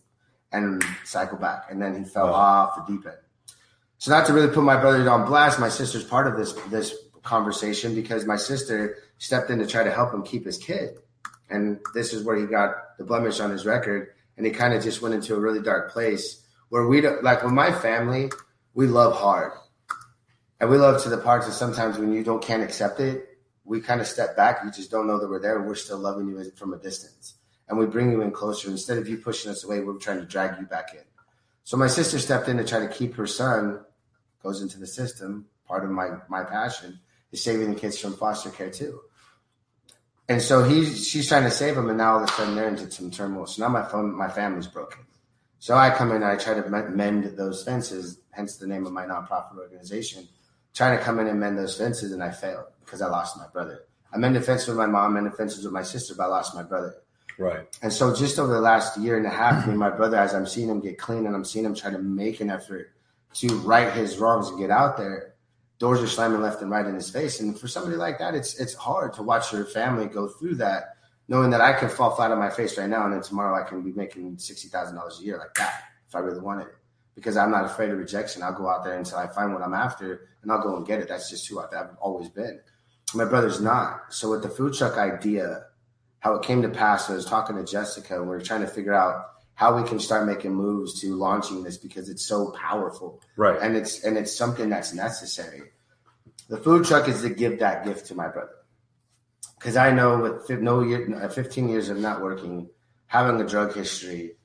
and cycle back, and then he fell Wow. off the deep end. So not to really put my brother on blast, my sister's part of this this conversation because my sister stepped in to try to help him keep his kid, and this is where he got the blemish on his record, and it kind of just went into a really dark place where we don't like with my family, we love hard, and we love to the parts that sometimes when you don't can't accept it, we kind of step back. You just don't know that we're there, and we're still loving you from a distance, and we bring you in closer instead of you pushing us away. We're trying to drag you back in. So my sister stepped in to try to keep her son goes into the system. Part of my my passion is saving the kids from foster care too. And so he's she's trying to save him, and now all of a sudden they're into some turmoil. So now my phone, my family's broken. So I come in and I try to mend those fences, hence the name of my nonprofit organization. Trying to come in and mend those fences, and I failed because I lost my brother. I mended fences with my mom, mended fences with my sister, but I lost my brother. Right. And so just over the last year and a half, me and my brother, as I'm seeing him get clean and I'm seeing him try to make an effort to right his wrongs and get out there, doors are slamming left and right in his face. And for somebody like that, it's it's hard to watch your family go through that, knowing that I could fall flat on my face right now and then tomorrow I can be making sixty thousand dollars a year like that if I really wanted it. Because I'm not afraid of rejection. I'll go out there until I find what I'm after and I'll go and get it. That's just who I've I've always been. My brother's not. So with the food truck idea, how it came to pass. I was talking to Jessica, and we were trying to figure out how we can start making moves to launching this because it's so powerful, Right. and it's and it's something that's necessary. The food truck is to give that gift to my brother, because I know with no year, uh, 15 years of not working, having a drug history,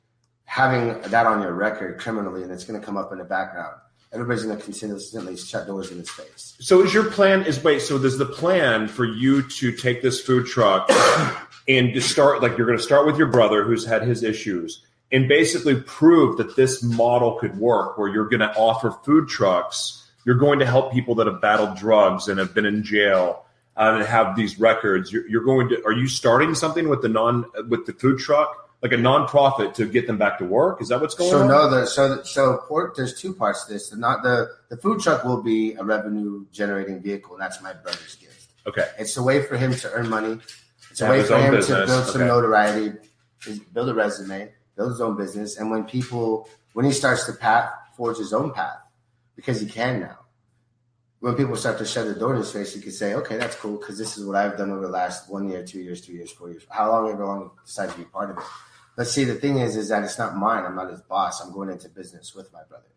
having that on your record criminally, and it's going to come up in the background. Everybody's going to consistently shut doors in his face. So is your plan is wait, so there's the plan for you to take this food truck and to start like you're going to start with your brother who's had his issues and basically prove that this model could work where you're going to offer food trucks, you're going to help people that have battled drugs and have been in jail uh, and have these records. You're, you're going to are you starting something with the non with the food truck? like a nonprofit to get them back to work? Is that what's going so on? no, the so so port. There's two parts to this. The not the the food truck will be a revenue generating vehicle, and that's my brother's gift. Okay. It's a way for him to earn money. It's a way for him business. to build some Okay. notoriety, is- build a resume, build his own business, and when people when he starts to path forge his own path because he can now. When people start to shut the door in his face, he can say, "Okay, that's cool," because this is what I've done over the last one year, two years, three years, four years, how long ever long I decide to be part of it. But see, the thing is, is that it's not mine. I'm not his boss. I'm going into business with my brother,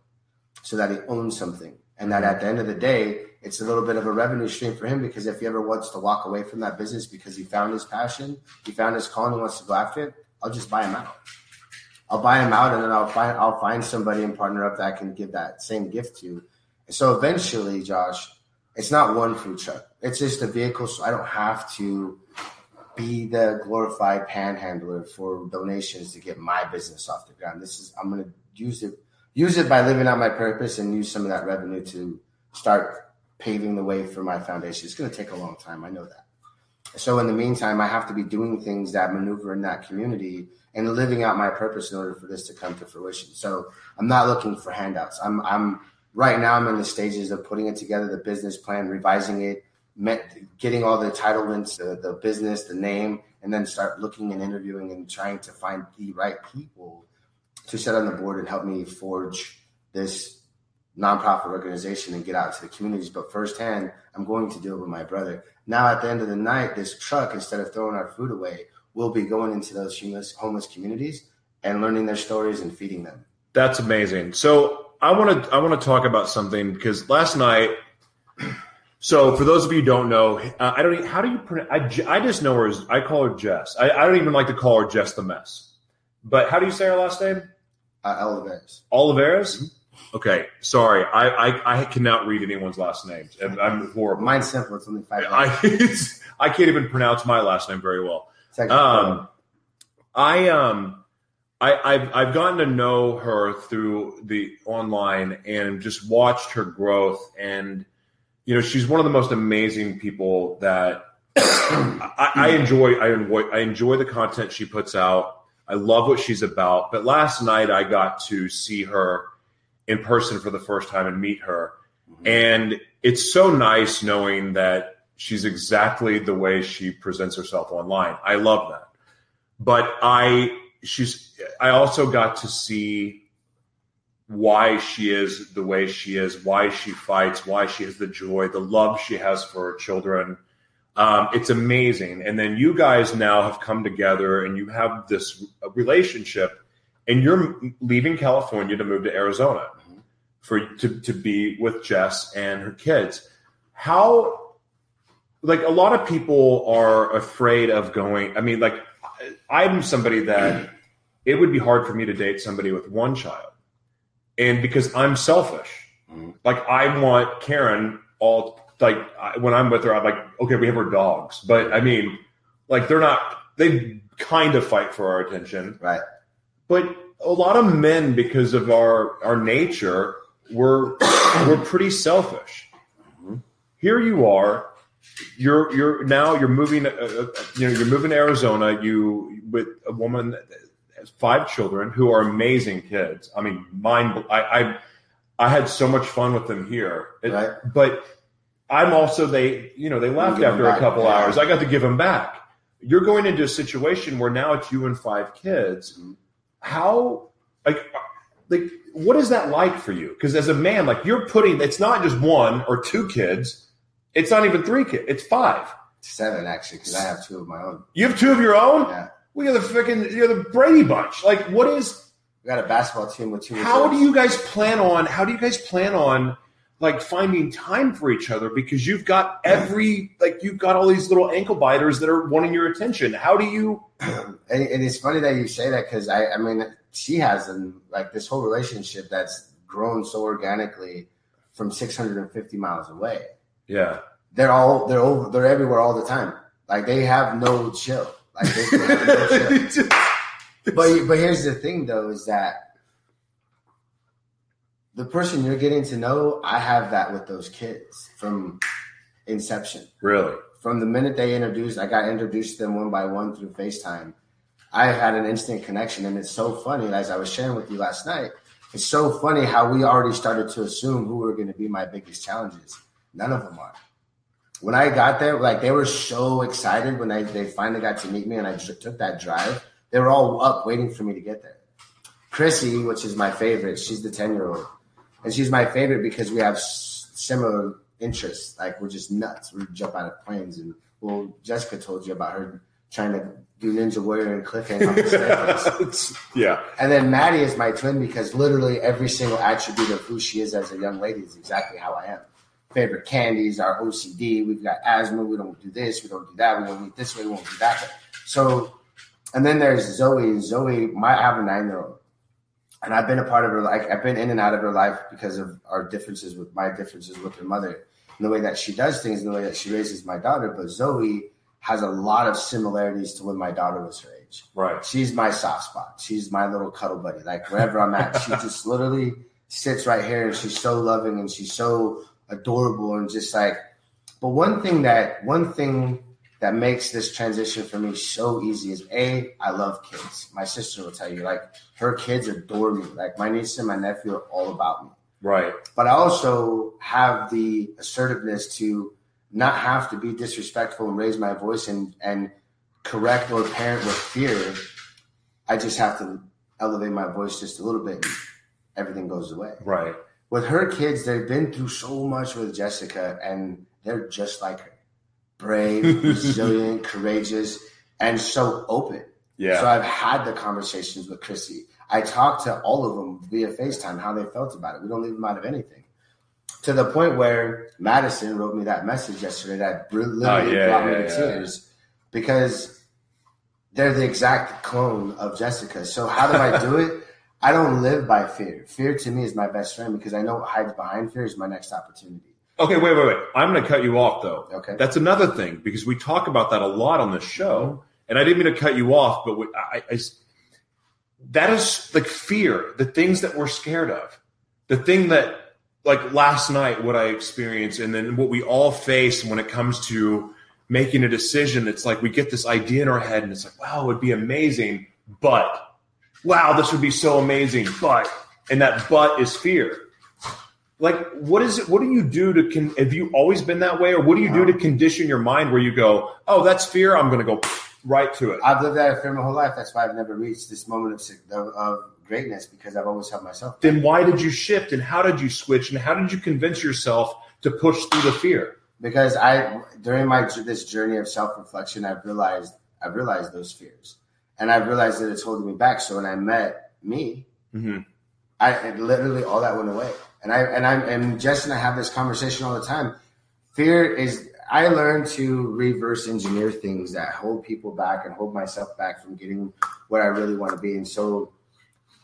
so that he owns something, and that at the end of the day, it's a little bit of a revenue stream for him. Because if he ever wants to walk away from that business because he found his passion, he found his calling, and wants to go after it, I'll just buy him out. I'll buy him out, and then I'll find I'll find somebody and partner up that I can give that same gift to. So eventually, Josh, it's not one food truck. It's just a vehicle, so I don't have to be the glorified panhandler for donations to get my business off the ground. This is I'm gonna use it use it by living out my purpose and use some of that revenue to start paving the way for my foundation. It's gonna take a long time, I know that. So in the meantime, I have to be doing things that maneuver in that community and living out my purpose in order for this to come to fruition. So I'm not looking for handouts. I'm I'm right now I'm in the stages of putting it together, the business plan, revising it, getting all the entitlements, the, the business, the name, and then start looking and interviewing and trying to find the right people to set on the board and help me forge this nonprofit organization and get out to the communities. But firsthand, I'm going to it with my brother. Now, at the end of the night, this truck, instead of throwing our food away, will be going into those homeless, homeless communities and learning their stories and feeding them. That's amazing. So I want to I want to talk about something because last night. So for those of you who don't know, uh, I don't. Even, how do you pronounce? I, I just know her as I call her Jess. I, I don't even like to call her Jess the mess. But how do you say her last name? Uh, Oliveras. Oliveras. Okay, sorry. I, I I cannot read anyone's last names. and I'm horrible. Mine's simple. It's only five. letters. I I can't even pronounce my last name very well. Um, I um, I I've I've gotten to know her through the online and just watched her growth, and you know she's one of the most amazing people that I, I enjoy. I enjoy I enjoy the content she puts out. I love what she's about. But last night I got to see her in person for the first time and meet her, and it's so nice knowing that she's exactly the way she presents herself online. I love that. But I she's I also got to see why she is the way she is, why she fights, why she has the joy, the love she has for her children. Um, it's amazing. And then you guys now have come together and you have this relationship, and you're leaving California to move to Arizona for to, to be with Jess and her kids. How like a lot of people are afraid of going. I mean, like I'm somebody that it would be hard for me to date somebody with one child, and because I'm selfish, Mhm. like I want Karen all like I- when I'm with her, I'm like, okay, we have our dogs, but I mean, like they're not. They kind of fight for our attention, right. but a lot of men, because of our our nature, we're we're pretty selfish. Mhm. Here you are, you're you're now you're moving. Uh, uh, you know, you're moving to Arizona. You with a woman that has five children who are amazing kids. I mean, mind. I I, I had so much fun with them here, It- Right. but I'm also they you know they left after a couple yeah. hours. I got to give them back. You're going into a situation where now it's you and five kids. Mhm. How like like what is that like for you? Because as a man, like you're putting it's not just one or two kids. It's not even three kids. It's five. Seven actually, because I have two of my own. You have two of your own. Yeah, We are the freaking you're the Brady Bunch. Like what is? we got a basketball team with two. How do you guys plan on? How do you guys plan on? Like finding time for each other because you've got every like you've got all these little ankle biters that are wanting your attention. How do you? and, and it's funny that you say that because I, I mean, she has an, like this whole relationship that's grown so organically from 650 miles away. Yeah, They're all they're over they're everywhere all the time. Like they have no chill. Like they, they have no chill. But but here's the thing though is that the person you're getting to know, I have that with those kids from inception really. from the minute they introduced, I got introduced to them one by one through FaceTime. I had an instant connection, and it's so funny. As I was sharing with you last night, it's so funny how we already started to assume who were going to be my biggest challenges. None of them are. When I got there, like they were so excited when I, they finally got to meet me, and I took that drive. They were all up waiting for me to get there. Chrissy, which is my favorite, she's the ten year old, and she's my favorite because we have similar interests. Like we're just nuts. We jump out of planes, and well, Jessica told you about her trying to do Ninja Warrior and cliffhanger off the staircase. yeah. And then Maddie is my twin because literally every single attribute of who she is as a young lady is exactly how I am. Favorite candies, our OCD, we've got asthma, we don't do this, we don't do that, we won't eat this way, we won't do that. way. So, and then there's Zoe. Zoe, my, I have a nine year old. And I've been a part of her life. I've been in and out of her life because of our differences with my differences with her mother and the way that she does things and the way that she raises my daughter. But Zoe, has a lot of similarities to when my daughter was her age. Right. She's my soft spot. She's my little cuddle buddy. Like wherever I'm at, she just literally sits right here and she's so loving and she's so adorable and just like but one thing that one thing that makes this transition for me so easy is a I love kids. My sister will tell you like her kids adore me. Like my niece and my nephew are all about me. Right. But I also have the assertiveness to not have to be disrespectful and raise my voice and and correct or parent with fear. I just have to elevate my voice just a little bit and everything goes away. Right. With her kids, they've been through so much with Jessica and they're just like her. Brave, resilient, courageous, and so open. Yeah. So I've had the conversations with Chrissy. I talked to all of them via FaceTime how they felt about it. We don't leave them out of anything to the point where Madison wrote me that message yesterday that literally oh, yeah, brought yeah, me to yeah. tears because they're the exact clone of Jessica. So how do I do it? I don't live by fear. Fear to me is my best friend because I know what hides behind fear is my next opportunity. Okay, wait, wait, wait. I'm going to cut you off though. Okay. That's another thing because we talk about that a lot on this show. Mm-hmm. And I didn't mean to cut you off, but we, I, I, that is like fear, the things that we're scared of, the thing that like last night what I experienced and then what we all face when it comes to making a decision. It's like we get this idea in our head and it's like, wow, it would be amazing, but wow, this would be so amazing, but and that but is fear. Like, what is it? What do you do to? Con- have you always been that way, or what do you do to condition your mind where you go, "Oh, that's fear. I'm going to go right to it." I've lived that fear my whole life. That's why I've never reached this moment of, of greatness because I've always held myself. Then why did you shift and how did you switch and how did you convince yourself to push through the fear? Because I during my this journey of self reflection, I've realized I've realized those fears, and I've realized that it's holding me back. So when I met me, mm-hmm. I literally all that went away. And I and I and Jess and I have this conversation all the time. Fear is I learned to reverse engineer things that hold people back and hold myself back from getting what I really want to be. And so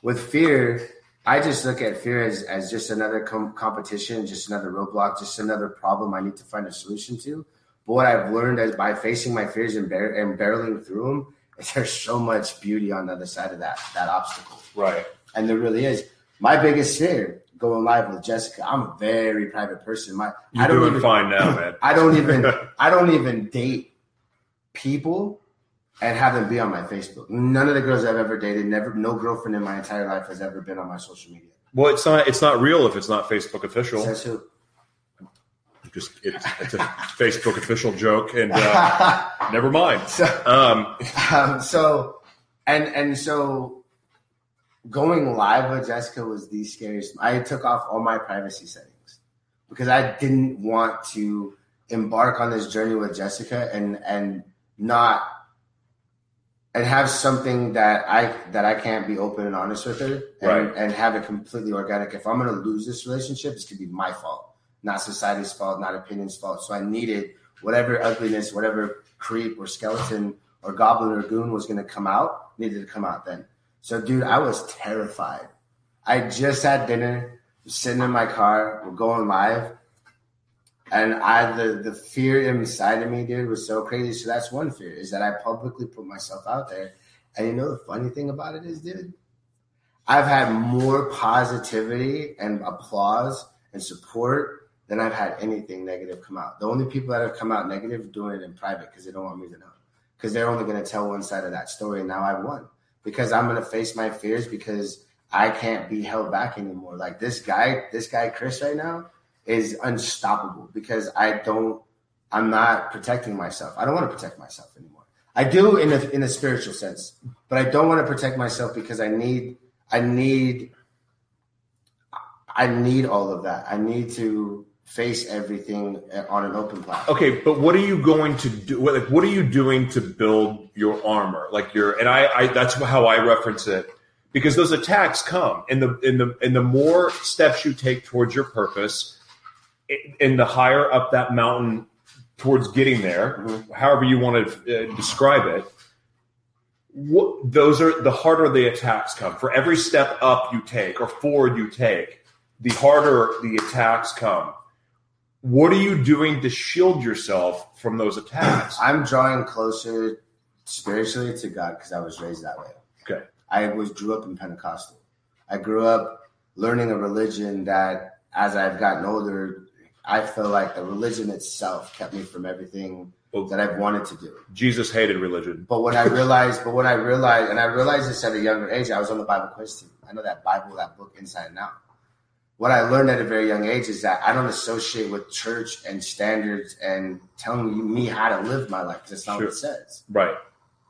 with fear, I just look at fear as, as just another com- competition, just another roadblock, just another problem I need to find a solution to. But what I've learned is by facing my fears and, bar- and barreling through them, there's so much beauty on the other side of that that obstacle. Right. And there really is. My biggest fear going live with Jessica. I'm a very private person. My You're I don't doing even, fine now, man. I don't even I don't even date people and have them be on my Facebook. None of the girls I've ever dated, never, no girlfriend in my entire life has ever been on my social media. Well, it's not. It's not real if it's not Facebook official. Says who? Just it's, it's a Facebook official joke, and uh, never mind. So, um, um, so, and and so, going live with Jessica was the scariest. I took off all my privacy settings because I didn't want to embark on this journey with Jessica and and not and have something that I that I can't be open and honest with her and, right. and have it completely organic. If I'm gonna lose this relationship, it's gonna be my fault, not society's fault, not opinion's fault. So I needed whatever ugliness, whatever creep or skeleton or goblin or goon was gonna come out, needed to come out then. So dude, I was terrified. I just had dinner, sitting in my car, we're going live, and I the the fear inside of me, dude, was so crazy. So that's one fear is that I publicly put myself out there. And you know the funny thing about it is, dude, I've had more positivity and applause and support than I've had anything negative come out. The only people that have come out negative doing it in private because they don't want me to know. because they're only going to tell one side of that story. And now I won because I'm going to face my fears because I can't be held back anymore. Like this guy, this guy Chris right now is unstoppable because I don't, I'm not protecting myself. I don't want to protect myself anymore. I do in a in a spiritual sense, but I don't want to protect myself because I need I need I need all of that. I need to face everything on an open platform. Okay, but what are you going to do? What, like, what are you doing to build your armor? Like your and I, I that's how I reference it because those attacks come and the in the and the more steps you take towards your purpose, and the higher up that mountain towards getting there, mm-hmm. however you want to uh, describe it. What, those are the harder the attacks come. For every step up you take or forward you take, the harder the attacks come. What are you doing to shield yourself from those attacks? I'm drawing closer spiritually to God because I was raised that way. Okay. I was grew up in Pentecostal. I grew up learning a religion that as I've gotten older, I feel like the religion itself kept me from everything well, that I've wanted to do. Jesus hated religion. But what I realized, but what I realized, and I realized this at a younger age, I was on the Bible quiz team. I know that Bible, that book inside and out what I learned at a very young age is that I don't associate with church and standards and telling me how to live my life That's not sure. what it says. Right.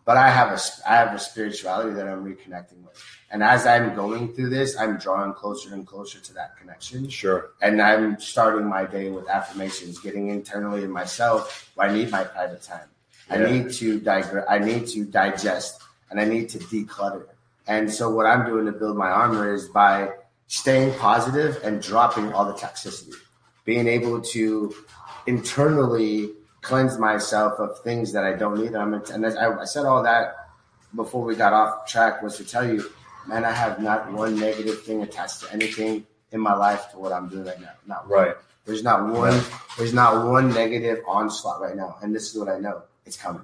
But I have a I have a spirituality that I'm reconnecting with, and as I'm going through this, I'm drawing closer and closer to that connection. Sure. And I'm starting my day with affirmations, getting internally in myself. I need my private time. Yeah. I need to digress. I need to digest, and I need to declutter. And so, what I'm doing to build my armor is by staying positive and dropping all the toxicity, being able to internally cleanse myself of things that I don't need. I'm and I, I said all that before we got off track was to tell you, man, I have not one negative thing attached to anything in my life to what I'm doing right now. Not one. right. There's not one. There's not one negative onslaught right now, and this is what I know: it's coming.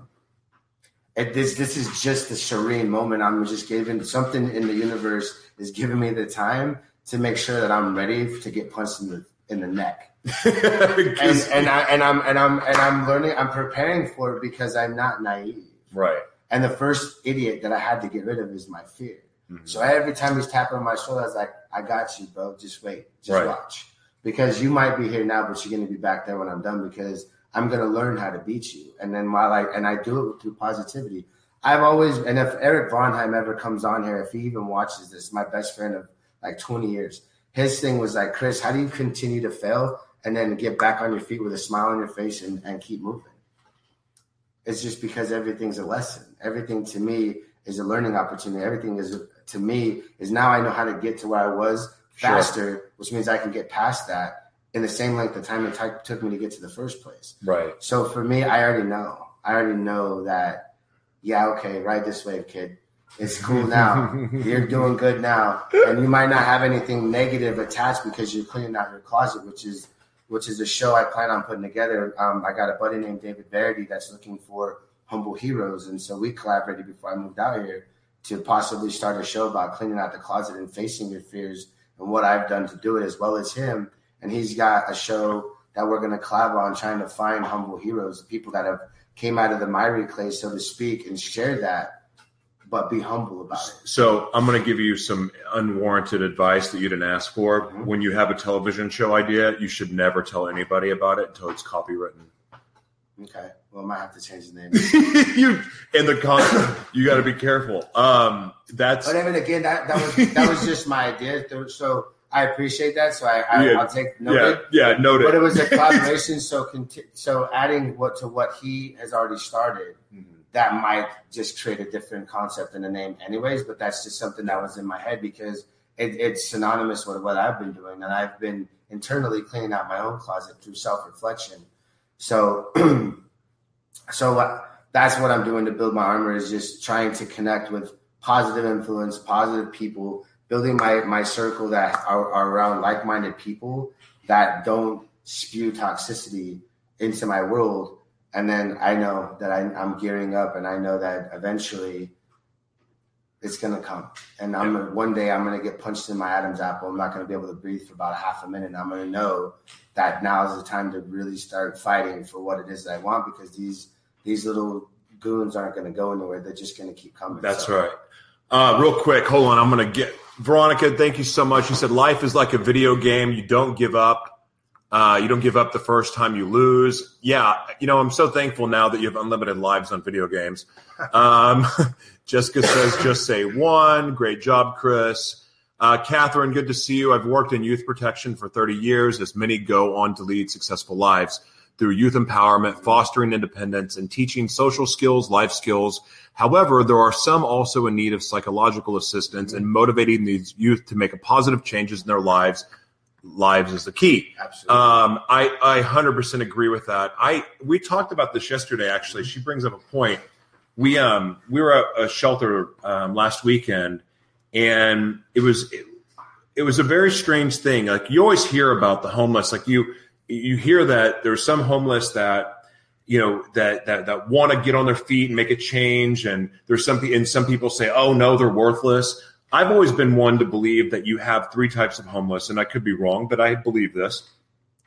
It, this this is just a serene moment. I'm just giving something in the universe is giving me the time to make sure that I'm ready to get punched in the in the neck. and, and I and I'm and I'm and I'm learning. I'm preparing for it because I'm not naive. Right. And the first idiot that I had to get rid of is my fear. Mm-hmm. So every time he's tapping on my shoulder, I was like, "I got you, bro. Just wait. Just right. watch." Because you might be here now, but you're going to be back there when I'm done. Because I'm going to learn how to beat you. And then while I and I do it through positivity. I've always and if Eric Vonheim ever comes on here, if he even watches this, my best friend of like 20 years. His thing was like, Chris, how do you continue to fail and then get back on your feet with a smile on your face and, and keep moving? It's just because everything's a lesson. Everything to me is a learning opportunity. Everything is to me is now I know how to get to where I was faster, sure. which means I can get past that in the same length of time it t- took me to get to the first place. Right. So for me, I already know. I already know that. Yeah, okay, ride this wave, kid. It's cool now. you're doing good now, and you might not have anything negative attached because you're cleaning out your closet, which is which is a show I plan on putting together. Um, I got a buddy named David Verity that's looking for humble heroes, and so we collaborated before I moved out here to possibly start a show about cleaning out the closet and facing your fears and what I've done to do it, as well as him. And he's got a show that we're going to collab on, trying to find humble heroes, people that have came out of the miry clay, so to speak, and shared that but be humble about it. So I'm going to give you some unwarranted advice that you didn't ask for. Mm-hmm. When you have a television show idea, you should never tell anybody about it until it's copywritten. Okay. Well, I might have to change the name. you in the concept, you got to be careful. Um, that's. But even again, that that was that was just my idea. So I appreciate that. So I, I will take note. Yeah, yeah, noted. But it was a collaboration. so conti- so adding what to what he has already started. Mm-hmm that might just create a different concept in the name anyways but that's just something that was in my head because it, it's synonymous with what i've been doing. And i've been internally cleaning out my own closet through self-reflection. So so uh, that's what i'm doing to build my armor is just trying to connect with positive influence positive people building my my circle that are, are around like-minded people that don't spew toxicity into my world and then I know that I, am gearing up, and I know that eventually it's gonna come. And I'm gonna, one day I'm gonna get punched in my Adam's apple. I'm not gonna be able to breathe for about a half a minute. And I'm gonna know that now is the time to really start fighting for what it is that I want because these these little goons aren't going to go anywhere. They're just going to keep coming. That's So, right. Uh, real quick, hold on. I'm going to get Veronica. Thank you so much. You said life is like a video game. You don't give up. Uh, you don't give up the first time you lose. Yeah, you know, I'm so thankful now that you have unlimited lives on video games. Um, Jessica says, just say one. Great job, Chris. Uh, Catherine, good to see you. I've worked in youth protection for 30 years, as many go on to lead successful lives through youth empowerment, fostering independence, and teaching social skills, life skills. However, there are some also in need of psychological assistance and motivating these youth to make a positive changes in their lives. Lives is the key. Absolutely. Um, I, I 100% agree with that. I we talked about this yesterday. Actually, she brings up a point. We um we were at a shelter um, last weekend, and it was it, it was a very strange thing. Like you always hear about the homeless. Like you you hear that there's some homeless that you know that that that want to get on their feet and make a change, and there's something. And some people say, "Oh no, they're worthless." I've always been one to believe that you have three types of homeless, and I could be wrong, but I believe this.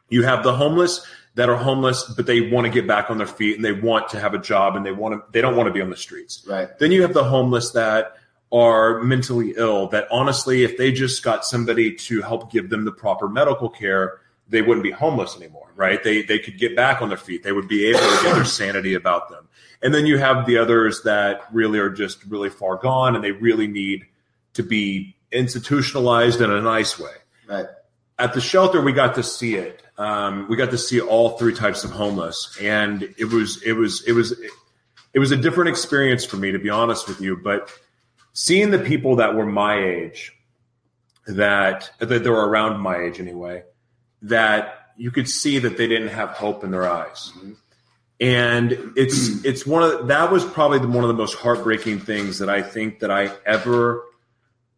You have the homeless that are homeless, but they want to get back on their feet and they want to have a job and they want to they don't want to be on the streets. Right. Then you have the homeless that are mentally ill that honestly, if they just got somebody to help give them the proper medical care, they wouldn't be homeless anymore, right? They they could get back on their feet. They would be able to get their sanity about them. And then you have the others that really are just really far gone and they really need to be institutionalized in a nice way. Right. at the shelter we got to see it. Um, we got to see all three types of homeless. And it was it was it was it was a different experience for me to be honest with you. But seeing the people that were my age that that they were around my age anyway that you could see that they didn't have hope in their eyes. And it's it's one of that was probably the, one of the most heartbreaking things that I think that I ever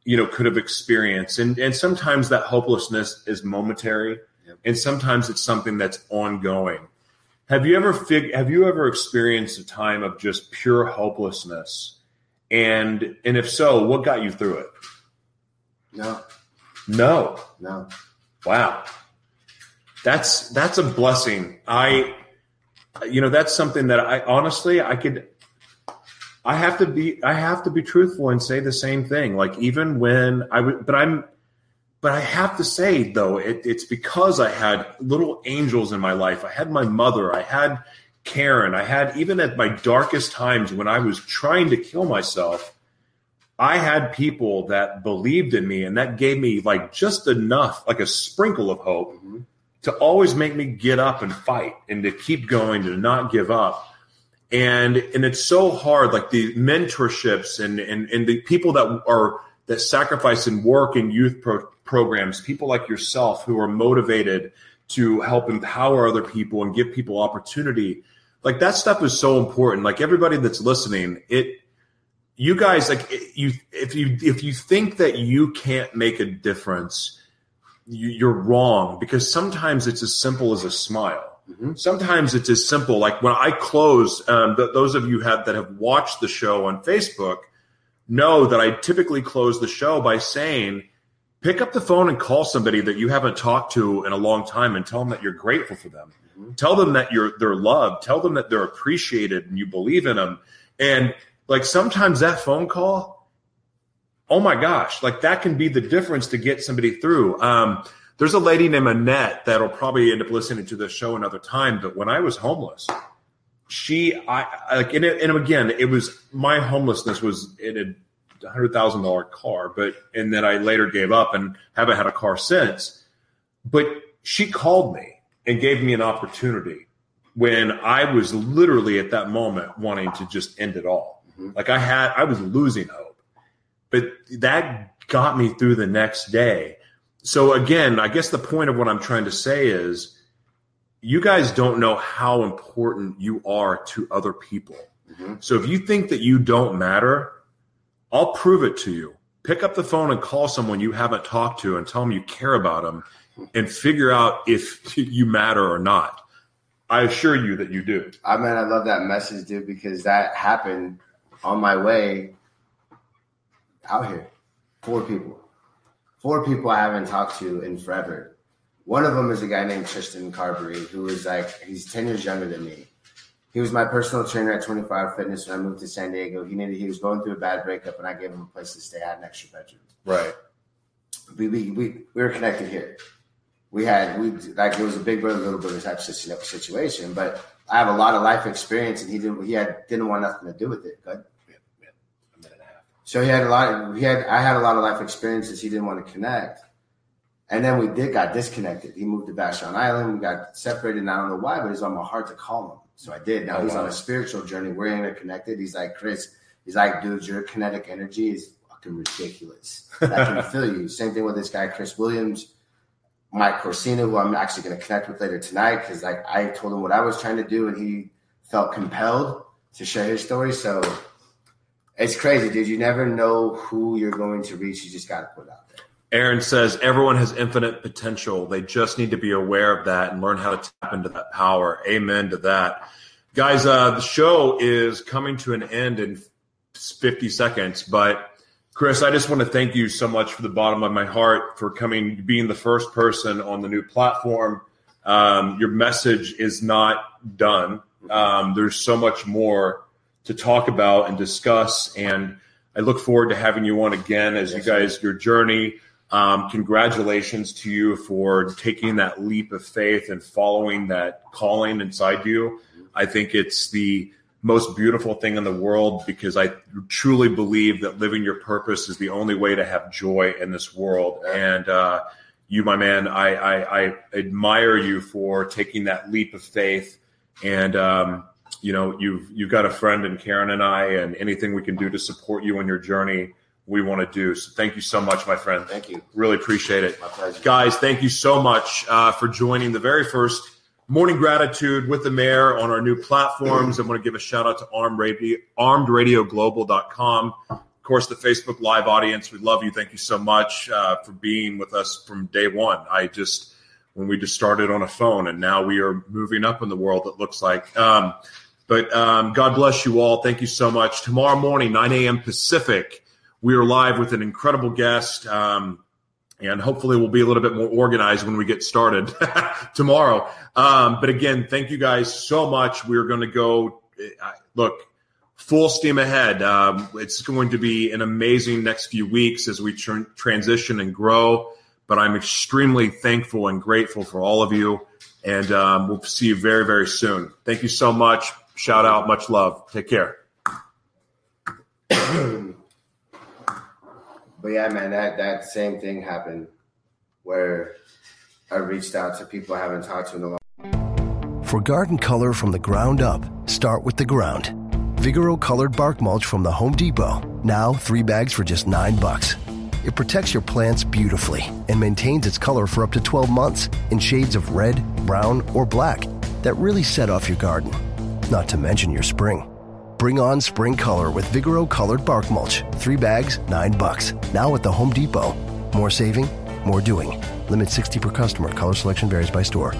you know could have experienced and and sometimes that hopelessness is momentary Yep. and sometimes it's something that's ongoing have you ever fig- have you ever experienced a time of just pure hopelessness and and if so what got you through it No. no No. Wow. That's that's a blessing. I you know, that's something that I honestly I could I have to be I have to be truthful and say the same thing. Like even when I would but I'm but I have to say though, it, it's because I had little angels in my life. I had my mother, I had Karen, I had even at my darkest times when I was trying to kill myself, I had people that believed in me and that gave me like just enough, like a sprinkle of hope Mhm. to always make me get up and fight and to keep going, to not give up. And and it's so hard, like the mentorships and and, and the people that are that sacrifice and work in youth pro- programs, people like yourself who are motivated to help empower other people and give people opportunity. Like that stuff is so important. Like everybody that's listening, it you guys like you if you if you think that you can't make a difference you, you're wrong because sometimes it's as simple as a smile Mhm. sometimes it's as simple like when i close um, th- those of you have that have watched the show on facebook know that i typically close the show by saying pick up the phone and call somebody that you haven't talked to in a long time and tell them that you're grateful for them Mhm. tell them that you're they're loved tell them that they're appreciated and you believe in them and like sometimes that phone call oh my gosh like that can be the difference to get somebody through um, there's a lady named annette that'll probably end up listening to this show another time but when i was homeless she i like and, it, and again it was my homelessness was in a hundred thousand dollar car but and then i later gave up and haven't had a car since. But she called me and gave me an opportunity when i was literally at that moment wanting to just end it all. Mhm. like i had i was losing hope. But that got me through the next day so again i guess the point of what i'm trying to say is you guys don't know how important you are to other people Mhm. so if you think that you don't matter i'll prove it to you pick up the phone and call someone you haven't talked to and tell them you care about them and figure out if you matter or not i assure you that you do I mean, I love that message, dude, because that happened on my way out here. Four people. Four people I haven't talked to in forever. One of them is a guy named Tristan Carberry, who is like, he's 10 years younger than me. he was my personal trainer at 25 Fitness when I moved to San Diego. He needed he was going through a bad breakup, and I gave him a place to stay. I had an extra bedroom. Right. We we we, we were connected here. We had we like it was a big brother little brother type situation, but I have a lot of life experience, and he didn't he had didn't want nothing to do with it. Good. So he had a lot. Of, he had I had a lot of life experiences. He didn't want to connect, and then we did got disconnected. He moved to Vashon Island. We got separated. And I don't know why, but it's on my heart to call him. So I did. Now oh, he's wow. on a spiritual journey. We're interconnected. He's like Chris. He's like, dude, your kinetic energy is fucking ridiculous. I can feel you. Same thing with this guy, Chris Williams, Mike Corsino, who I'm actually going to connect with later tonight because like I told him what I was trying to do, and he felt compelled to share his story. So it's crazy, dude. You never know who you're going to reach. You just got to put out there. Aaron says everyone has infinite potential. They just need to be aware of that and learn how to tap into that power. Amen to that. Guys, uh, the show is coming to an end in 50 seconds, but Chris, I just want to thank you so much from the bottom of my heart for coming, being the first person on the new platform. Um, your message is not done. Um, there's so much more to talk about and discuss. And I look forward to having you on again as yes, you guys, your journey. Um, congratulations to you for taking that leap of faith and following that calling inside you. I think it's the most beautiful thing in the world because I truly believe that living your purpose is the only way to have joy in this world. And uh, you, my man, I, I, I, admire you for taking that leap of faith and um, you know, you've you've got a friend in Karen and I, and anything we can do to support you on your journey, we want to do. So thank you so much, my friend. Thank you. Really appreciate it. My pleasure. Guys, thank you so much uh, for joining the very first morning gratitude with the mayor on our new platforms. I want to give a shout out to Armed Radio, armedradioglobal.com. Of course, the Facebook Live audience, we love you. Thank you so much uh, for being with us from day one. I just, when we just started on a phone and now we are moving up in the world, it looks like. Um, but um, God bless you all. Thank you so much. Tomorrow morning, 9 a.m. Pacific, we are live with an incredible guest. Um, and hopefully we'll be a little bit more organized when we get started tomorrow. Um, but again, thank you guys so much. We're going to go, uh, look, full steam ahead. Um, it's going to be an amazing next few weeks as we tr- transition and grow. But I'm extremely thankful and grateful for all of you. And um, we'll see you very, very soon. Thank you so much. Shout out, much love. Take care. but yeah, man, that that same thing happened where I reached out to people I haven't talked to in a long. For garden color from the ground up, start with the ground. Vigoro colored bark mulch from the Home Depot. Now three bags for just nine bucks. It protects your plants beautifully and maintains its color for up to 12 months in shades of red, brown, or black that really set off your garden not to mention your spring. Bring on spring color with Vigoro colored bark mulch. Three bags, nine bucks. Now at the Home Depot. More saving, more doing. Limit 60 per customer. Color selection varies by store.